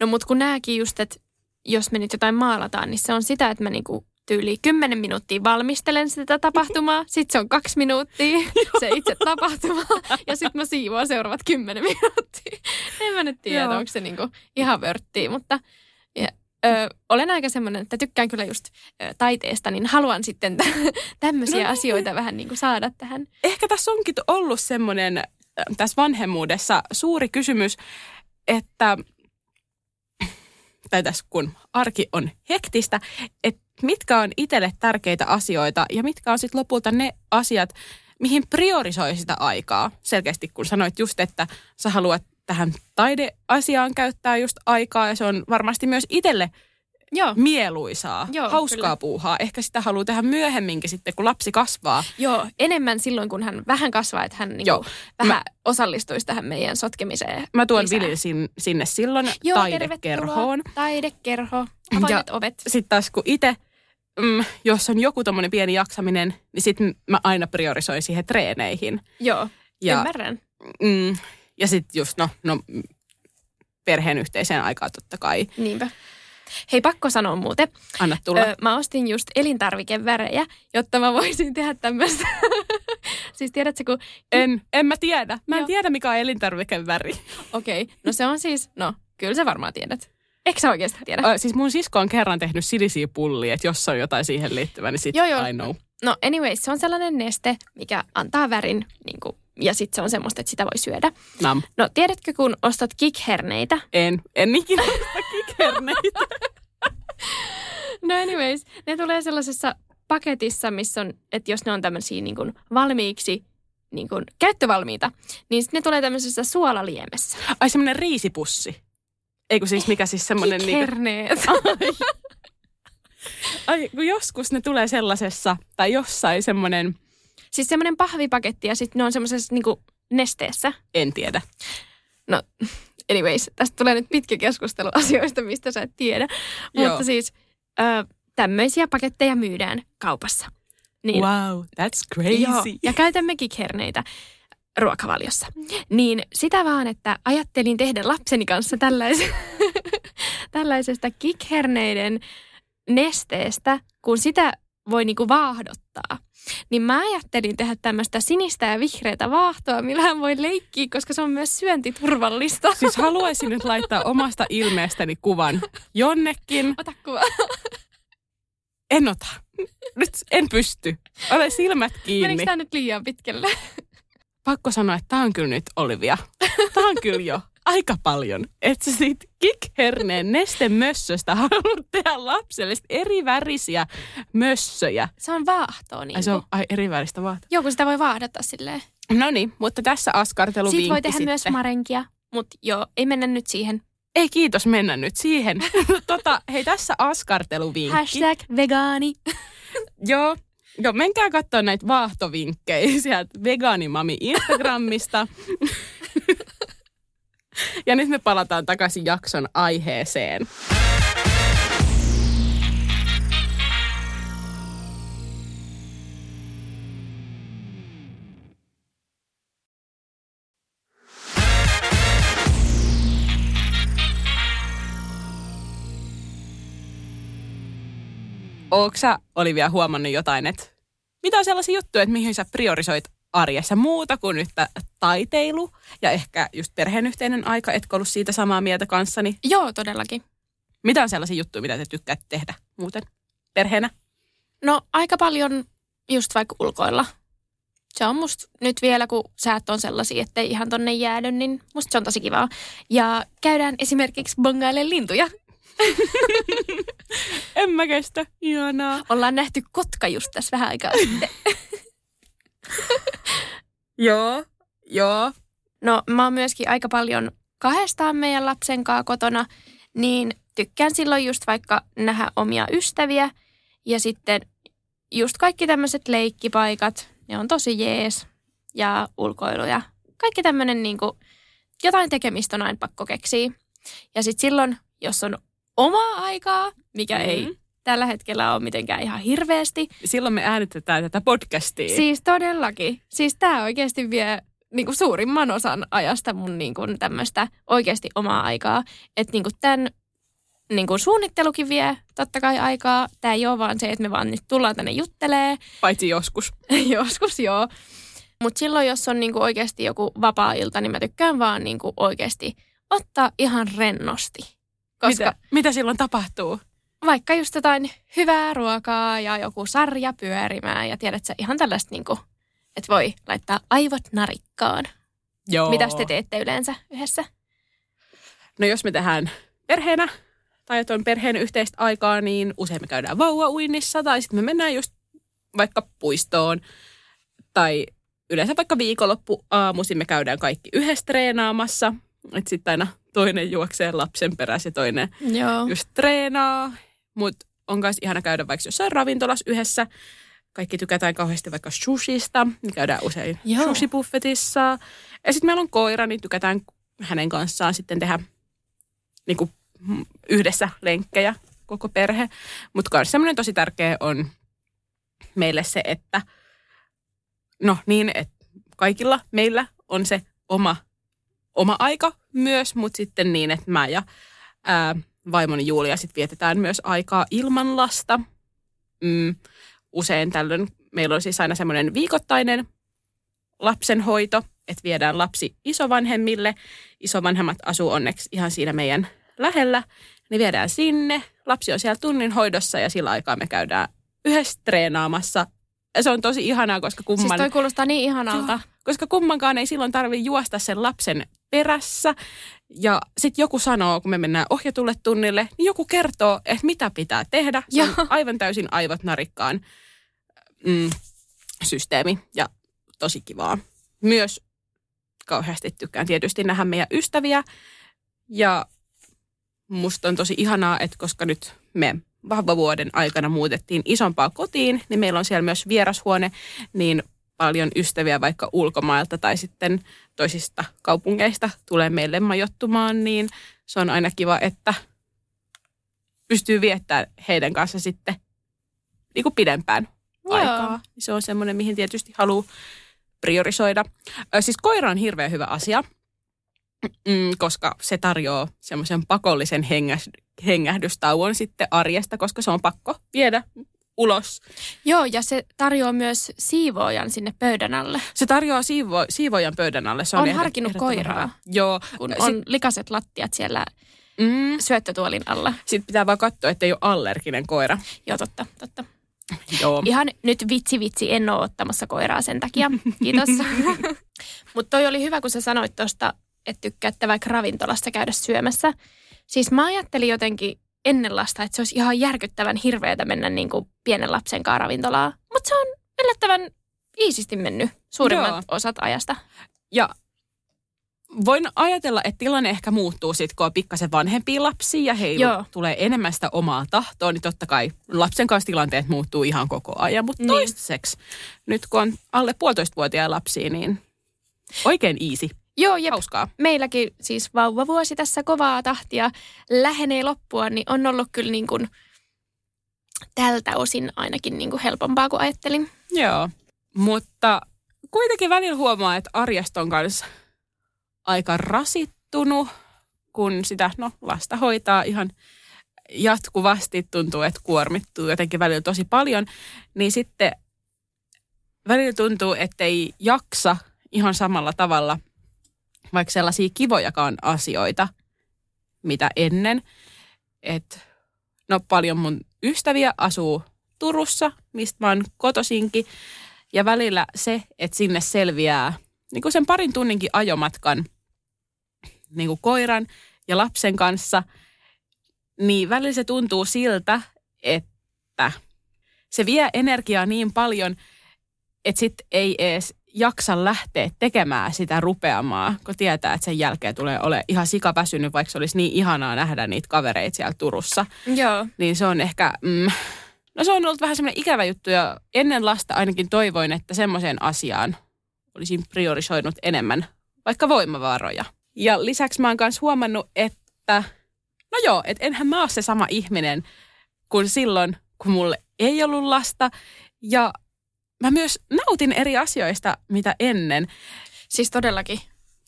No mut kun nääkin just, että jos me nyt jotain maalataan, niin se on sitä, että mä niinku tyyli 10 minuuttia valmistelen sitä tapahtumaa, sitten se on kaksi minuuttia, se itse tapahtuma, ja sitten mä siivoan seuraavat 10 minuuttia. En mä nyt tiedä, Joo. onko se niinku ihan vörttiä, mutta ö, olen aika semmoinen, että tykkään kyllä just ö, taiteesta, niin haluan sitten tämmöisiä No niin. asioita vähän niinku saada tähän. ehkä tässä onkin ollut semmoinen tässä vanhemmuudessa suuri kysymys, että tai tässä kun arki on hektistä, että mitkä on itselle tärkeitä asioita ja mitkä on sitten lopulta ne asiat, mihin priorisoi sitä aikaa. Selkeästi kun sanoit just, että sä haluat tähän taideasiaan käyttää just aikaa ja se on varmasti myös itselle Joo, mieluisaa, Joo, hauskaa kyllä. puuhaa. Ehkä sitä haluaa tehdä myöhemminkin sitten, kun lapsi kasvaa. Joo, enemmän silloin, kun hän vähän kasvaa, että hän niinku Joo. vähän osallistuisi tähän meidän sotkemiseen. Mä tuon lisää. Vilin sin, sinne silloin Joo, taidekerhoon. Taidekerho, avoimet ovet. Sitten taas kun itse, mm, jos on joku tommonen pieni jaksaminen, niin sitten mä aina priorisoin siihen treeneihin. Joo, Ja, ymmärrän. mm, ja sitten just, no, no perheen yhteiseen aikaan totta kai. Niinpä. Hei, pakko sanoa muuten. Anna tulla. Ö, mä ostin just elintarvikevärejä, jotta mä voisin tehdä tämmöistä. siis tiedätkö, kun... en, en mä tiedä. Mä en Joo. tiedä, mikä on elintarvikeväri. Okei, okay. no se on siis... No, kyllä sä varmaan tiedät. Eikö sä oikeasti tiedä? Ö, siis mun sisko on kerran tehnyt sinisiä pullia, että jos on jotain siihen liittyvää, niin sit Joo, joo. I know. No anyways, se on sellainen neste, mikä antaa värin, niin kuin, ja sitten se on semmoista, että sitä voi syödä. Nam. No tiedätkö, kun ostat kikherneitä, En, en ikinä osta kikherneitä. No anyways, ne tulee sellaisessa paketissa, missä on, että jos ne on tämmöisiä niin kuin valmiiksi niin kuin käyttövalmiita, niin ne tulee tämmöisessä suolaliemessä. Ai semmonen riisipussi. Eikö siis mikä siis semmonen niinku... Kikherneet. Ai, kun joskus ne tulee sellaisessa, tai jossain semmoinen, siis semmoinen pahvipaketti ja sitten ne on semmoisessa niin kuin nesteessä. en tiedä. No anyways, tästä tulee nyt pitkä keskustelu asioista, mistä sä et tiedä. Joo. Mutta siis ö, tämmöisiä paketteja myydään kaupassa. Niin, Wow, that's crazy. Joo, ja käytämme kikherneitä ruokavaliossa. Niin sitä vaan, että ajattelin tehdä lapseni kanssa tällaisen, tällaisesta kikherneiden nesteestä, kun sitä voi niinku vaahdottaa. Niin mä ajattelin tehdä tämmöistä sinistä ja vihreätä vaahtoa, millä hän voi leikkiä, koska se on myös syöntiturvallista. Siis haluaisin nyt laittaa omasta ilmeestäni kuvan jonnekin. Ota kuva. En ota. Nyt en pysty. Ole silmät kiinni. Menikö tämä nyt liian pitkälle? Pakko sanoa, että tämä on kyllä nyt Olivia. Tämä on kyllä jo aika paljon. Että sä siitä kikherneen nestemössöstä haluat tehdä lapselle eri värisiä mössöjä. Se on vaahtoa niin Ai se on ai, eri väristä vaahtoa. Joo, kun sitä voi vaahdata silleen. No niin, mutta tässä askarteluvinkki Siitä voi tehdä sitten. myös marenkia, mutta joo, ei mennä nyt siihen. Ei kiitos mennä nyt siihen. tota, hei tässä askarteluvinkki. Hashtag vegaani. Joo, Joo, menkää katsoa näitä vaahtovinkkejä sieltä vegaanimami Instagramista. Ja nyt me palataan takaisin jakson aiheeseen. Oletko sä, Olivia, huomannut jotain, että mitä on sellaisia juttuja, että mihin sä priorisoit arjessa muuta kuin nyt taiteilu ja ehkä just perheen yhteinen aika, etkö ollut siitä samaa mieltä kanssani? Joo, todellakin. Mitä on sellaisia juttuja, mitä te tykkäät tehdä muuten perheenä? No aika paljon just vaikka ulkoilla. Se on musta nyt vielä, kun säät on sellaisia, ettei ihan tonne jäädy, niin musta se on tosi kivaa. Ja käydään esimerkiksi bongaille lintuja. En mä kestä. Ihanaa. Ollaan nähty kotka just tässä vähän aikaa sitten. Joo, joo. No mä oon myöskin aika paljon kahdestaan meidän lapsen kanssa kotona, niin tykkään silloin just vaikka nähdä omia ystäviä ja sitten just kaikki tämmöiset leikkipaikat, ne on tosi jees ja ulkoilu ja kaikki tämmöinen niinku, jotain tekemistä on aina pakko keksiä. Ja sitten silloin, jos on omaa aikaa, mikä mm. ei. Tällä hetkellä ole mitenkään ihan hirveästi, Silloin me äänitetään tätä podcastia. Siis todellakin. Siis tämä oikeasti vie niinku suurimman osan ajasta mun niinku tämmöistä oikeasti omaa aikaa. Että niinku tämän niinku suunnittelukin vie totta kai aikaa. Tämä ei ole vaan se, että me vaan nyt tullaan tänne juttelee. Paitsi joskus. Joskus joo. Mutta silloin, jos on niinku oikeasti joku vapaa-ilta, niin mä tykkään vaan niinku oikeasti ottaa ihan rennosti. Koska Mitä, mitä silloin tapahtuu? Vaikka just jotain hyvää ruokaa ja joku sarja pyörimään ja tiedät sä ihan tällaista niinku, että voi laittaa aivot narikkaan. Joo. Mitäs te teette yleensä yhdessä? No jos me tehdään perheenä tai että on perheen yhteistä aikaa, niin usein me käydään vauvauinnissa tai sitten me mennään just vaikka puistoon tai yleensä vaikka viikonloppu aamuisin me käydään kaikki yhdessä treenaamassa. Että sitten aina toinen juoksee lapsen perässä ja toinen Joo. just treenaa. Mutta on myös ihana käydä vaikka jossain ravintolassa yhdessä. Kaikki tykätään kauheasti vaikka sushista, niin käydään usein Joo. sushi-buffetissa. Ja sitten meillä on koira, niin tykätään hänen kanssaan sitten tehdä niin kuin, yhdessä lenkkejä koko perhe. Mutta myös semmoinen tosi tärkeä on meille se, että no niin, että kaikilla meillä on se oma, oma aika myös, mutta sitten niin, että mä ja ää, vaimoni Julia sitten vietetään myös aikaa ilman lasta. Mm, usein tällöin meillä on siis aina semmoinen viikoittainen lapsenhoito, että viedään lapsi isovanhemmille. Isovanhemmat asuu onneksi ihan siinä meidän lähellä. Niin viedään sinne. Lapsi on siellä tunnin hoidossa ja sillä aikaa me käydään yhdessä treenaamassa. Ja se on tosi ihanaa, koska kumman... Siis toi kuulostaa niin ihanalta. Joo, koska kummankaan ei silloin tarvi juosta sen lapsen perässä. Ja sitten joku sanoo, kun me mennään ohjatulle tunnille, niin joku kertoo, että mitä pitää tehdä. Se on Joo. aivan täysin aivot narikkaan mm, systeemi ja tosi kivaa. Myös kauheasti tykkään tietysti nähdä meidän ystäviä ja musta on tosi ihanaa, että koska nyt me vahvavuoden aikana muutettiin isompaa kotiin, niin meillä on siellä myös vierashuone, niin paljon ystäviä vaikka ulkomailta tai sitten toisista kaupungeista tulee meille majoittumaan, niin se on aina kiva, että pystyy viettämään heidän kanssa sitten niin kuin pidempään Joo. aikaa. Se on semmoinen, mihin tietysti haluaa priorisoida. Siis koira on hirveän hyvä asia, mm, koska se tarjoaa semmoisen pakollisen hengähdystauon sitten arjesta, koska se on pakko viedä ulos. Joo, ja se tarjoaa myös siivoojan sinne pöydän alle. Se tarjoaa siivo, siivojan pöydän alle. Se on, ehdot- harkinnut koiraa. hyvä. Joo. Kun Sit- on likaset lattiat siellä Mm, syöttötuolin alla. Sitten pitää vaan katsoa, ettei ole allerginen koira. Joo, totta, totta. Joo. Ihan nyt vitsi vitsi, en ole ottamassa koiraa sen takia. Kiitos. Mutta toi oli hyvä, kun sä sanoit tuosta, että tykkäätte vaikka ravintolassa käydä syömässä. Siis mä ajattelin jotenkin ennen lasta, että se olisi ihan järkyttävän hirveätä mennä niin kuin pienen lapsen kanssa ravintolaan. Mutta se on yllättävän iisisti mennyt suurimmat Joo. osat ajasta. Ja voin ajatella, että tilanne ehkä muuttuu sitten, kun on pikkasen vanhempia lapsia ja heillä Joo. tulee enemmän sitä omaa tahtoa, niin totta kai lapsen kanssa tilanteet muuttuu ihan koko ajan. Mutta Niin. toistaiseksi, nyt kun on alle puolitoistavuotiaan lapsia, niin oikein easy. Joo, ja Hauskaa. meilläkin siis vauvavuosi tässä kovaa tahtia lähenee loppua, niin on ollut kyllä niin kuin tältä osin ainakin niin kuin helpompaa kuin ajattelin. Joo, mutta kuitenkin välillä huomaa, että arjesta on kanssa aika rasittunut, kun sitä no, lasta hoitaa ihan jatkuvasti, tuntuu, että kuormittuu jotenkin välillä tosi paljon, niin sitten välillä tuntuu, että ei jaksa ihan samalla tavalla vaikka sellaisia kivojakaan asioita, mitä ennen. Et, no paljon mun ystäviä asuu Turussa, mistä mä oon kotosinkin. Ja välillä se, että sinne selviää niin kuin sen parin tunninkin ajomatkan niin kuin koiran ja lapsen kanssa, niin välillä se tuntuu siltä, että se vie energiaa niin paljon, että sit ei edes jaksa lähteä tekemään sitä rupeamaa, kun tietää, että sen jälkeen tulee ole ihan sikaväsynyt, vaikka se olisi niin ihanaa nähdä niitä kavereita siellä Turussa Joo. niin se on ehkä, mm, no se on ollut vähän semmoinen ikävä juttu ja ennen lasta ainakin toivoin, että semmoiseen asiaan olisin priorisoinut enemmän vaikka voimavaroja. Ja lisäksi mä oon myös huomannut, että no joo, että enhän mä ole se sama ihminen kuin silloin, kun mulle ei ollut lasta ja mä myös nautin eri asioista, mitä ennen. Siis todellakin.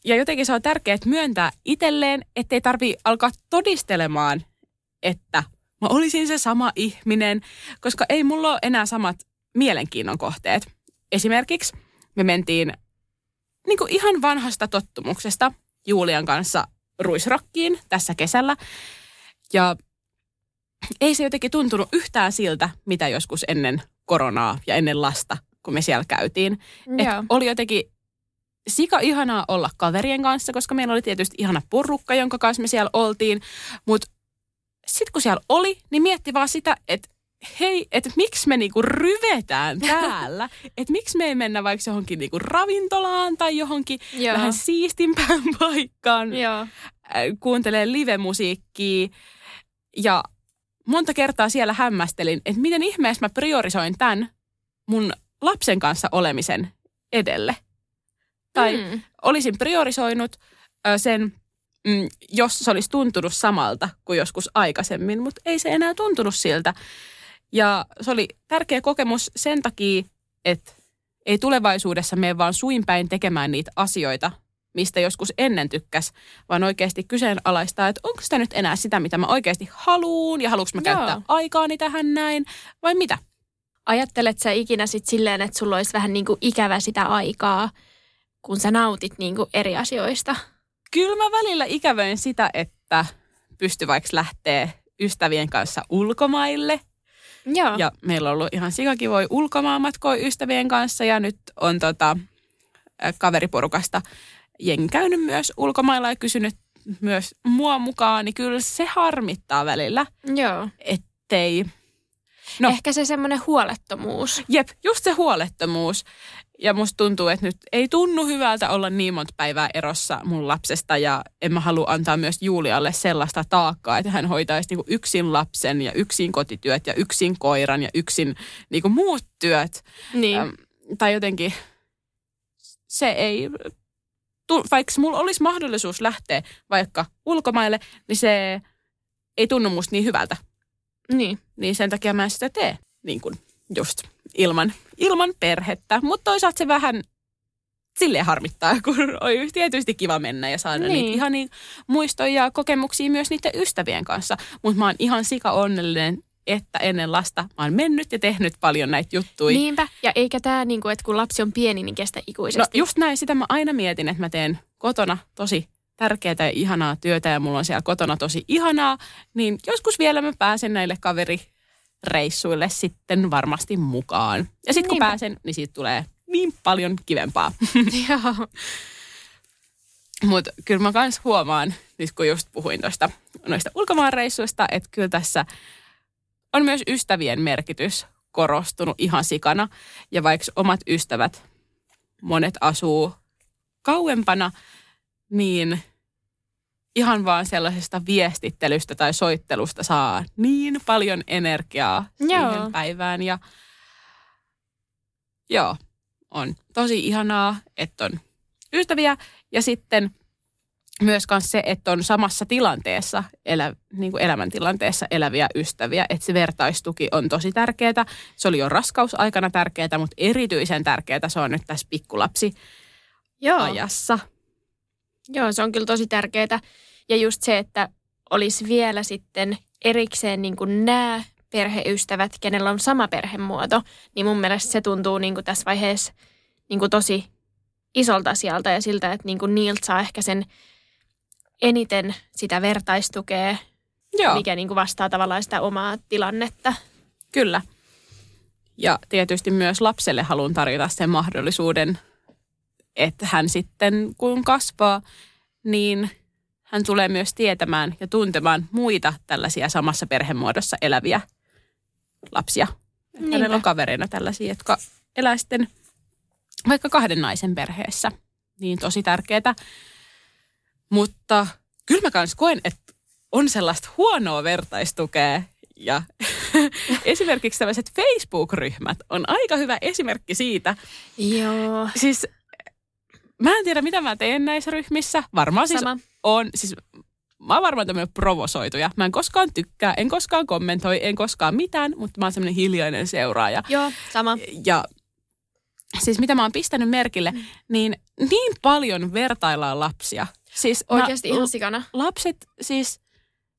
Ja jotenkin se on tärkeää myöntää itselleen, ettei tarvi alkaa todistelemaan, että mä olisin se sama ihminen, koska ei mulla ole enää samat mielenkiinnon kohteet. Esimerkiksi me mentiin niin kuin ihan vanhasta tottumuksesta Julian kanssa ruisrokkiin tässä kesällä. Ja ei se jotenkin tuntunut yhtään siltä, mitä joskus ennen koronaa ja ennen lasta, kun me siellä käytiin. Et Joo. oli jotenkin sika ihanaa olla kaverien kanssa, koska meillä oli tietysti ihana porukka, jonka kanssa me siellä oltiin. Mutta sitten kun siellä oli, niin mietti vaan sitä, että hei, että miksi me niinku ryvetään täällä. että miksi me ei mennä vaikka johonkin niinku ravintolaan tai johonkin Joo. vähän siistimpään paikkaan Joo. kuuntelee live-musiikkia. Ja monta kertaa siellä hämmästelin, että miten ihmeessä mä priorisoin tämän mun lapsen kanssa olemisen edelle. Tai Mm. olisin priorisoinut sen, mm, jos se olisi tuntunut samalta kuin joskus aikaisemmin, mutta ei se enää tuntunut siltä. Ja se oli tärkeä kokemus sen takia, että ei tulevaisuudessa mene vaan suinpäin tekemään niitä asioita, mistä joskus ennen tykkäs, vaan oikeasti kyseenalaistaa, että onko sitä nyt enää sitä, mitä mä oikeasti haluun ja haluanko mä Joo. käyttää aikaani tähän näin vai mitä? Ajattelet sä ikinä sit silleen, että sulla olisi vähän niin kuin ikävä sitä aikaa, kun sä nautit niin kuin eri asioista? Kyllä mä välillä ikävöin sitä, että pysty vaikka lähteä ystävien kanssa ulkomaille. Joo. Ja meillä on ollut ihan sikakivoi ulkomaanmatkoja ystävien kanssa ja nyt on tota, kaveriporukasta jengi käynyt myös ulkomailla ja kysynyt myös mua mukaan, niin kyllä se harmittaa välillä, Joo. ettei... No. Ehkä se semmoinen huolettomuus. Jep, just se huolettomuus. Ja musta tuntuu, että nyt ei tunnu hyvältä olla niin monta päivää erossa mun lapsesta ja en mä halua antaa myös Julialle sellaista taakkaa, että hän hoitaisi niinku yksin lapsen ja yksin kotityöt ja yksin koiran ja yksin niinku muut työt. Niin. Äm, tai jotenkin se ei, vaikka mulla olisi mahdollisuus lähteä vaikka ulkomaille, niin se ei tunnu musta niin hyvältä. Niin. Niin sen takia mä en sitä tee niin kuin just ilman, ilman perhettä. Mutta toisaalta se vähän silleen harmittaa, kun on tietysti kiva mennä ja saada Niin. niin. niitä ihania muistoja ja kokemuksia myös niiden ystävien kanssa. Mutta mä oon ihan sika onnellinen, että ennen lasta mä oon mennyt ja tehnyt paljon näitä juttuja. Niinpä, ja eikä tämä, niinku, että kun lapsi on pieni, niin kestä No ikuisesti. just näin, sitä mä aina mietin, että mä teen kotona tosi tärkeää ja ihanaa työtä ja mulla on siellä kotona tosi ihanaa, niin joskus vielä mä pääsen näille kaverireissuille sitten varmasti mukaan. Ja sitten kun Niinpä. pääsen, niin siitä tulee niin paljon kivempaa. Joo. Mutta kyllä mä kans huomaan, nyt kun just puhuin toista, noista ulkomaanreissuista, että kyllä tässä on myös ystävien merkitys korostunut ihan sikana. Ja vaikka omat ystävät, monet asuu kauempana, niin ihan vaan sellaisesta viestittelystä tai soittelusta saa niin paljon energiaa siihen Joo. päivään. Ja joo, on tosi ihanaa, että on ystäviä ja sitten myös se, että on samassa tilanteessa, elä, niin kuin elämäntilanteessa eläviä ystäviä, että se vertaistuki on tosi tärkeää. Se oli jo raskausaikana tärkeää, mutta erityisen tärkeää se on nyt tässä pikkulapsi Joo. ajassa. Joo, se on kyllä tosi tärkeää. Ja just se, että olisi vielä sitten erikseen niin kuin nämä perheystävät, kenellä on sama perhemuoto, niin mun mielestä se tuntuu niin kuin tässä vaiheessa niin kuin tosi isolta asialta ja siltä, että niin kuin niiltä saa ehkä sen eniten sitä vertaistukea, Joo, mikä niin kuin vastaa tavallaan sitä omaa tilannetta. kyllä. Ja tietysti myös lapselle haluan tarjota sen mahdollisuuden, että hän sitten kun kasvaa, niin hän tulee myös tietämään ja tuntemaan muita tällaisia samassa perhemuodossa eläviä lapsia. Niinpä. Hänellä on kavereina tällaisia, jotka elää sitten vaikka kahden naisen perheessä. Niin tosi tärkeää. Mutta kyllä mä kans koen, että on sellaista huonoa vertaistukea. Ja esimerkiksi tällaiset Facebook-ryhmät on aika hyvä esimerkki siitä. Joo. Siis mä en tiedä, mitä mä teen näissä ryhmissä. Varmaan siis Sama. on, siis mä oon varmaan tämmöinen provosoituja. Mä en koskaan tykkää, en koskaan kommentoi, en koskaan mitään, mutta mä oon semmoinen hiljainen seuraaja. Joo, sama. Ja siis mitä mä oon pistänyt merkille, niin niin paljon vertaillaan lapsia. Siis mä- Oikeasti ihan sikana. lapset, siis,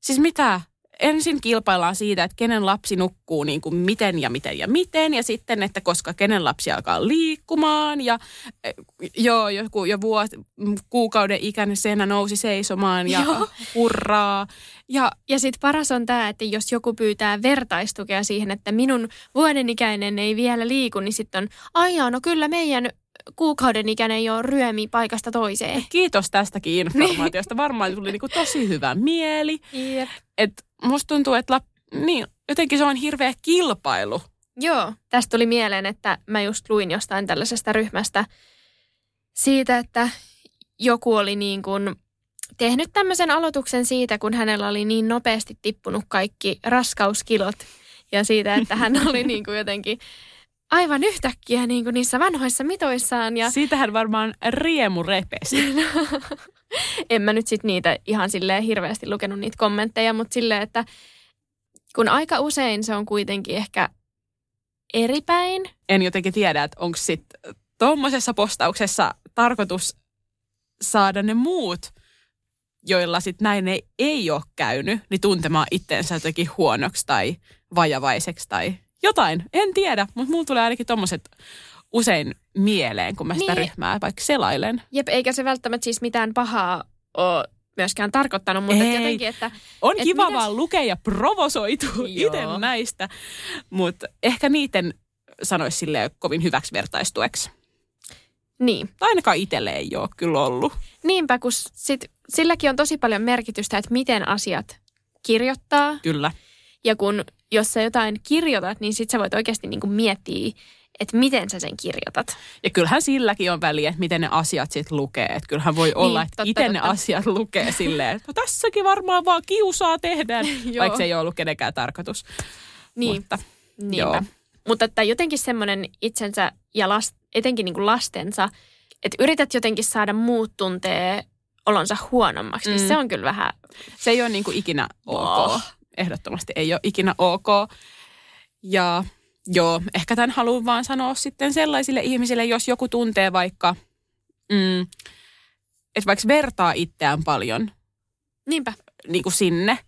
siis mitä? Ensin kilpaillaan siitä, että kenen lapsi nukkuu niin kuin miten ja miten ja miten. Ja sitten, että koska kenen lapsi alkaa liikkumaan. Ja eh, joo, joku jo vuos, kuukauden ikäinen senä nousi seisomaan ja Joo. hurraa. Ja Ja sitten paras on tämä, että jos joku pyytää vertaistukea siihen, että minun vuoden ikäinen ei vielä liiku, niin sitten on, aijaa, no kyllä meidän kuukauden ikäinen jo ryömi paikasta toiseen. kiitos tästäkin informaatiosta. Varmaan tuli niin kuin tosi hyvä mieli. Jep. Et musta tuntuu, että lap, niin, jotenkin se on hirveä kilpailu. Joo, tästä tuli mieleen, että mä just luin jostain tällaisesta ryhmästä siitä, että joku oli niin kuin tehnyt tämmöisen aloituksen siitä, kun hänellä oli niin nopeasti tippunut kaikki raskauskilot ja siitä, että hän oli niin kuin jotenkin aivan yhtäkkiä niin kuin niissä vanhoissa mitoissaan ja Siitähän varmaan riemu repesi. en mä nyt sit niitä ihan silleen hirveästi lukenut niitä kommentteja, mutta silleen, että kun aika usein se on kuitenkin ehkä eri päin, en jotenkin tiedä, että onko sitten tuommoisessa postauksessa tarkoitus saada ne muut, joilla sitten näin ei, ei ole käynyt, niin tuntemaan itteensä jotenkin huonoksi tai vajavaiseksi tai jotain. En tiedä, mutta mulla tulee ainakin tuommoiset usein mieleen, kun mä sitä Niin. ryhmää vaikka selailen. Jep, eikä se välttämättä siis mitään pahaa ole myöskään tarkoittanut, mutta Ei. jotenkin, että On Et kiva mitäs- vaan lukea ja provosoitua itse näistä, mutta ehkä niiden sanoisi silleen kovin hyväksi vertaistueksi. niin. Tai ainakaan itselle ei ole kyllä ollut. Niinpä, kun sit, silläkin on tosi paljon merkitystä, että miten asiat kirjoittaa. Kyllä. Ja kun jos sä jotain kirjoitat, niin sit sä voit oikeasti niinku miettiä, että miten sä sen kirjoitat. Ja kyllähän silläkin on väliä, että miten ne asiat sitten lukee. Että kyllähän voi olla, että totta, itse ne totta. asiat lukee silleen, että no tässäkin varmaan vaan kiusaa tehdään, vaikka se ei ole ollut kenenkään tarkoitus. Niin, Mutta, niinpä. joo. Mutta että jotenkin semmoinen itsensä ja last, etenkin niinku lastensa, että yrität jotenkin saada muut tuntee olonsa huonommaksi, niin Mm. se on kyllä vähän se ei ole niin kuin ikinä ok. Wow. Ehdottomasti ei ole ikinä ok. Ja joo, ehkä tämän haluan vaan sanoa sitten sellaisille ihmisille, jos joku tuntee vaikka, mm, että vaikka vertaa itseään paljon Niinpä. niin kuin sinne,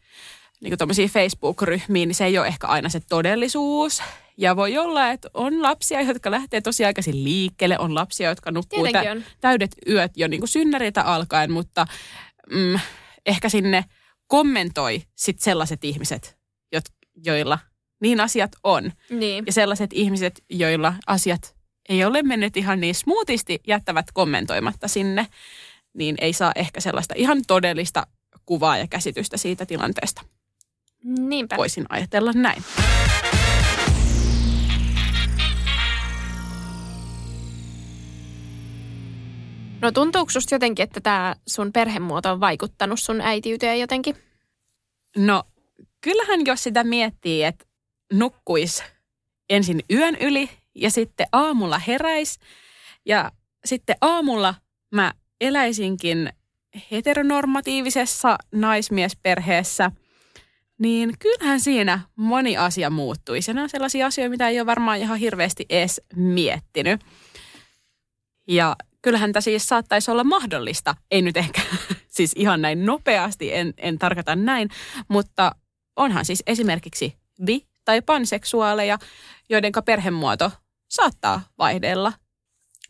niin kuin Facebook-ryhmiin, niin se ei ole ehkä aina se todellisuus. Ja voi olla, että on lapsia, jotka lähtee tosi aikaisin liikkeelle, on lapsia, jotka nukkuu tä- täydet yöt jo niin kuin synnäriltä alkaen, mutta mm, ehkä sinne kommentoi sit sellaiset ihmiset, joilla niin asiat on. Niin. Ja sellaiset ihmiset, joilla asiat ei ole mennyt ihan niin smoothisti, jättävät kommentoimatta sinne, niin ei saa ehkä sellaista ihan todellista kuvaa ja käsitystä siitä tilanteesta. Niinpä. Voisin ajatella näin. No tuntuuko susta jotenkin, että tämä sun perhemuoto on vaikuttanut sun äitiyteen jotenkin? No kyllähän jos sitä miettii, että nukkuis ensin yön yli ja sitten aamulla heräis ja sitten aamulla mä eläisinkin heteronormatiivisessa naismiesperheessä, niin kyllähän siinä moni asia muuttuisi. Ja nämä on sellaisia asioita, mitä ei ole varmaan ihan hirveästi edes miettinyt. Ja kyllähän tämä siis saattaisi olla mahdollista. Ei nyt ehkä siis ihan näin nopeasti, en, en tarkoita näin, mutta onhan siis esimerkiksi bi- tai panseksuaaleja, joiden perhemuoto saattaa vaihdella,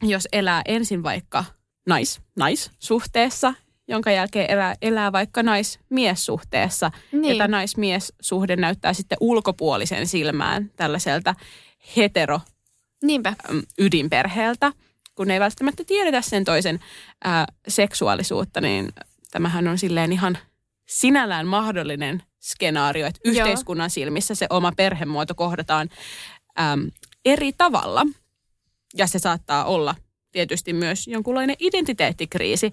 jos elää ensin vaikka nais, naissuhteessa, jonka jälkeen elää, elää vaikka nais-miessuhteessa. Niin. Ja tämä nais-miessuhde näyttää sitten ulkopuolisen silmään tällaiselta hetero Niinpä. ydinperheeltä. Kun ei välttämättä tiedetä sen toisen ää, seksuaalisuutta, niin tämähän on silleen ihan sinällään mahdollinen skenaario, että Joo. yhteiskunnan silmissä se oma perhemuoto kohdataan äm, eri tavalla. Ja se saattaa olla tietysti myös jonkunlainen identiteettikriisi,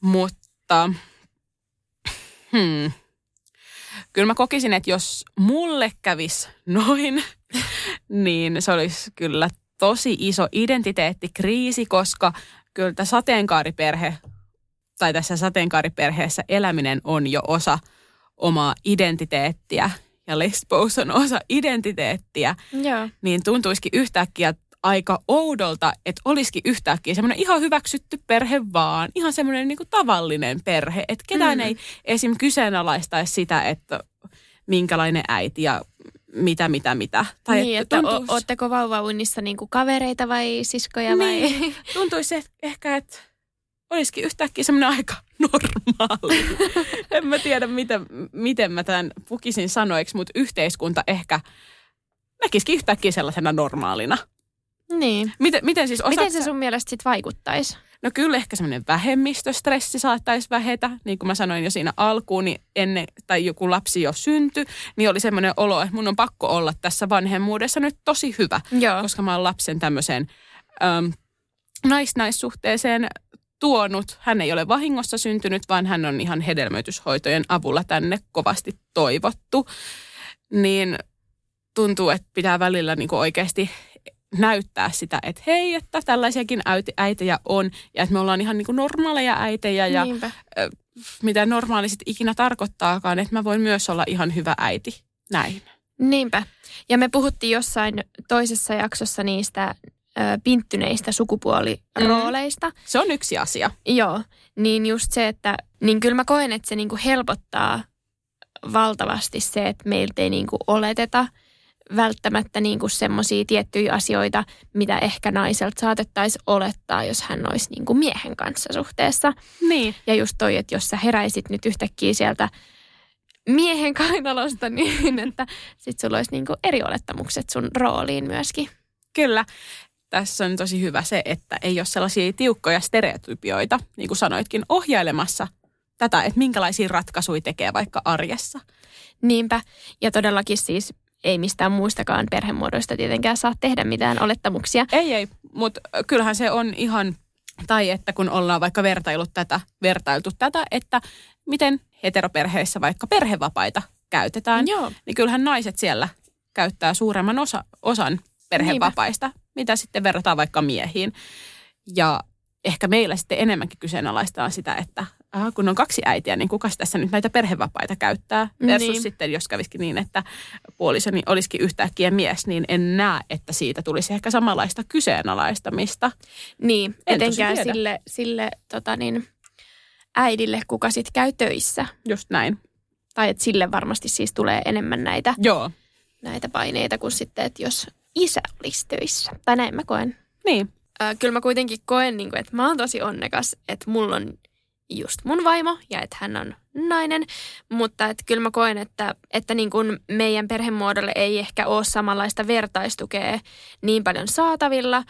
mutta hmm, kyllä mä kokisin, että jos mulle kävisi noin, niin se olisi kyllä tosi iso identiteettikriisi, koska kyllä tämä sateenkaariperhe tai tässä sateenkaariperheessä eläminen on jo osa omaa identiteettiä ja lesbous on osa identiteettiä, Joo. niin tuntuisikin yhtäkkiä aika oudolta, että olisikin yhtäkkiä semmoinen ihan hyväksytty perhe vaan, ihan semmoinen niin tavallinen perhe, että ketään mm. ei esim. kyseenalaistaisi sitä, että minkälainen äiti ja mitä, mitä, mitä. Tai niin, että, että tuntuisi... ootteko vauvaunnissa niin kavereita vai siskoja niin, vai? Tuntuisi ehkä, että olisikin yhtäkkiä semmoinen aika normaali. en mä tiedä, miten, miten mä tämän pukisin sanoiksi, mutta yhteiskunta ehkä näkisikin yhtäkkiä sellaisena normaalina. Niin. Miten, miten, siis miten se sun mielestä sitten vaikuttaisi? No kyllä ehkä semmoinen vähemmistöstressi saattaisi vähetä. Niin kuin mä sanoin jo siinä alkuun, niin ennen, tai joku lapsi jo syntyi, niin oli semmoinen olo, että mun on pakko olla tässä vanhemmuudessa nyt tosi hyvä. Joo. Koska mä oon lapsen tämmöiseen äm, naisnaissuhteeseen tuonut. Hän ei ole vahingossa syntynyt, vaan hän on ihan hedelmöityshoitojen avulla tänne kovasti toivottu. Niin tuntuu, että pitää välillä niin oikeasti näyttää sitä, että hei, että tällaisiakin äitejä on ja että me ollaan ihan niin kuin normaaleja äitejä ja Niinpä. mitä normaalisit ikinä tarkoittaakaan, että mä voin myös olla ihan hyvä äiti. Näin. Niinpä. Ja me puhuttiin jossain toisessa jaksossa niistä ö, pinttyneistä sukupuolirooleista. Mm. Se on yksi asia. Joo, niin just se, että niin kyllä mä koen, että se niinku helpottaa valtavasti se, että meiltä ei niinku oleteta – välttämättä niin kuin semmoisia tiettyjä asioita, mitä ehkä naiselta saatettaisiin olettaa, jos hän olisi niin kuin miehen kanssa suhteessa. Niin. Ja just toi, että jos sä heräisit nyt yhtäkkiä sieltä miehen kainalosta, niin että sit sulla olisi niin kuin eri olettamukset sun rooliin myöskin. Kyllä. Tässä on tosi hyvä se, että ei ole sellaisia tiukkoja stereotypioita, niin kuin sanoitkin, ohjailemassa tätä, että minkälaisia ratkaisuja tekee vaikka arjessa. Niinpä. Ja todellakin siis ei mistään muistakaan perhemuodoista tietenkään saa tehdä mitään olettamuksia. Ei, ei, mutta kyllähän se on ihan, tai että kun ollaan vaikka vertailut tätä, vertailtu tätä, että miten heteroperheissä vaikka perhevapaita käytetään, Joo. niin kyllähän naiset siellä käyttää suuremman osa, osan perhevapaista, Niinpä. mitä sitten verrataan vaikka miehiin. Ja ehkä meillä sitten enemmänkin kyseenalaistaa sitä, että aha, kun on kaksi äitiä, niin kuka tässä nyt näitä perhevapaita käyttää? Versus niin. sitten, jos kävisikin niin, että puolisoni olisikin yhtäkkiä mies, niin en näe, että siitä tulisi ehkä samanlaista kyseenalaistamista. Niin, en etenkään sille, sille tota niin, äidille, kuka sitten käy töissä. Just näin. Tai että sille varmasti siis tulee enemmän näitä, Joo. näitä paineita kuin sitten, että jos isä olisi töissä. Tai näin mä koen. Niin. Ö, kyllä mä kuitenkin koen, niin kuin, että mä oon tosi onnekas, että mulla on just mun vaimo ja että hän on nainen. Mutta että kyllä mä koen, että, että niin kuin meidän perhemuodolle ei ehkä ole samanlaista vertaistukea niin paljon saatavilla.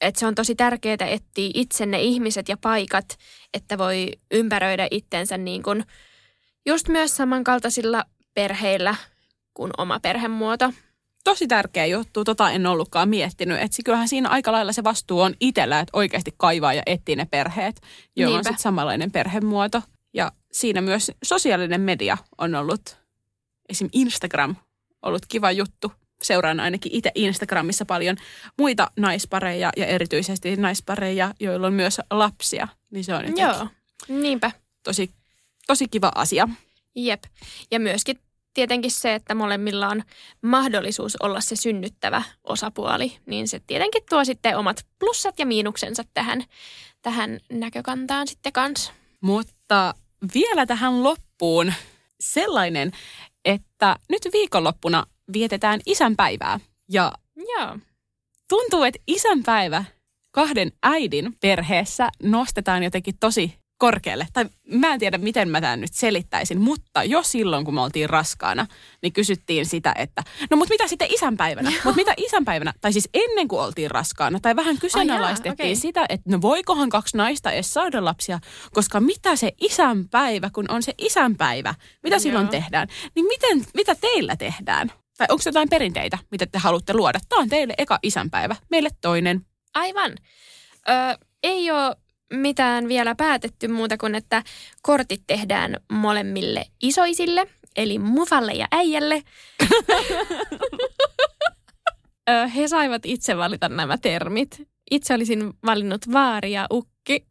Että se on tosi tärkeää etsiä itse ne ihmiset ja paikat, että voi ympäröidä itsensä niin kuin just myös samankaltaisilla perheillä kuin oma perhemuoto. Tosi tärkeä juttu, tota en ollutkaan miettinyt. Että kyllähän siinä aika lailla se vastuu on itsellä, että oikeasti kaivaa ja etsii ne perheet, joilla on sitten samanlainen perhemuoto. Ja siinä myös sosiaalinen media on ollut, esim. Instagram, ollut kiva juttu. Seuraan ainakin itse Instagramissa paljon muita naispareja ja erityisesti naispareja, joilla on myös lapsia. Niin se on jotenkin Joo, niinpä. tosi, tosi kiva asia. Jep. Ja myöskin tietenkin se, että molemmilla on mahdollisuus olla se synnyttävä osapuoli, niin se tietenkin tuo sitten omat plussat ja miinuksensa tähän, tähän näkökantaan sitten kanssa. Mutta vielä tähän loppuun sellainen, että nyt viikonloppuna vietetään isänpäivää. Ja Joo. tuntuu, että isänpäivä kahden äidin perheessä nostetaan jotenkin tosi korkealle. Tai mä en tiedä, miten mä tämän nyt selittäisin, mutta jo silloin, kun me oltiin raskaana, niin kysyttiin sitä, että no mutta mitä sitten isänpäivänä? Mutta mitä isänpäivänä? Tai siis ennen kuin oltiin raskaana, tai vähän kyseenalaistettiin okei. sitä, että no voikohan kaksi naista edes saada lapsia, koska mitä se isänpäivä, kun on se isänpäivä, mitä silloin Joo. tehdään? Niin miten, mitä teillä tehdään? Tai onko jotain perinteitä, mitä te haluatte luoda? Tämä on teille eka isänpäivä, meille toinen. Aivan. Ö, ei ole mitään vielä päätetty muuta kuin, että kortit tehdään molemmille isoisille, eli mufalle ja äijälle. He saivat itse valita nämä termit. Itse olisin valinnut vaari ja ukki.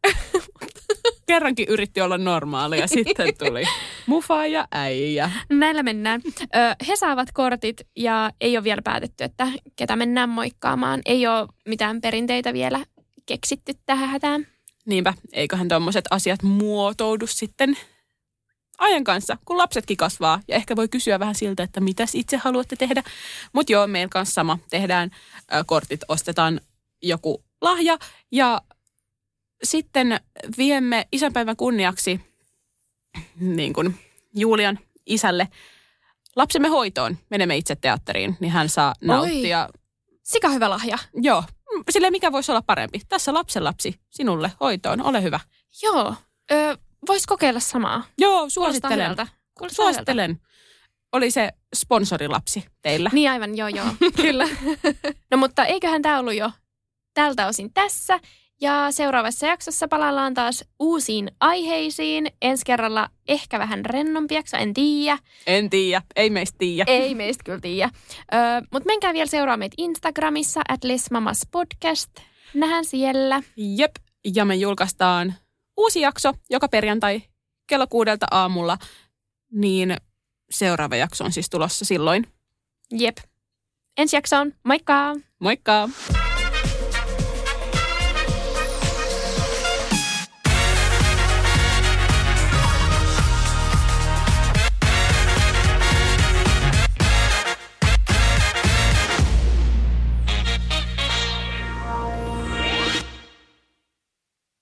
Kerrankin yritti olla normaali ja sitten tuli mufa ja äijä. Näillä mennään. He saavat kortit ja ei ole vielä päätetty, että ketä mennään moikkaamaan. Ei ole mitään perinteitä vielä keksitty tähän hätään. Niinpä, eiköhän tuommoiset asiat muotoudu sitten ajan kanssa, kun lapsetkin kasvaa. Ja ehkä voi kysyä vähän siltä, että mitäs itse haluatte tehdä. Mutta joo, meillä kanssa sama. Tehdään ö, kortit, ostetaan joku lahja ja sitten viemme isänpäivän kunniaksi niin kuin Julian isälle lapsemme hoitoon. Menemme itse teatteriin, niin hän saa nauttia. Sika hyvä lahja. Joo, sille mikä voisi olla parempi. Tässä lapsenlapsi sinulle hoitoon, ole hyvä. Joo. Ö, Voisi kokeilla samaa. Joo, Kuulostaa suosittelen. hyvältä. Suosittelen. Oli se sponsorilapsi teillä. Niin aivan, joo joo, kyllä. no mutta eiköhän tämä ollut jo tältä osin tässä. Ja seuraavassa jaksossa palaillaan taas uusiin aiheisiin. Ensi kerralla ehkä vähän rennompiaksi, en tiedä. En tiedä, ei meistä tiedä. Ei meistä kyllä tiedä. Mutta menkää vielä seuraa meitä Instagramissa, at Podcast. Nähdään siellä. Jep, ja me julkaistaan uusi jakso joka perjantai kello kuudelta aamulla. Niin seuraava jakso on siis tulossa silloin. Jep. Ensi jaksoon. Moikka! Moikka!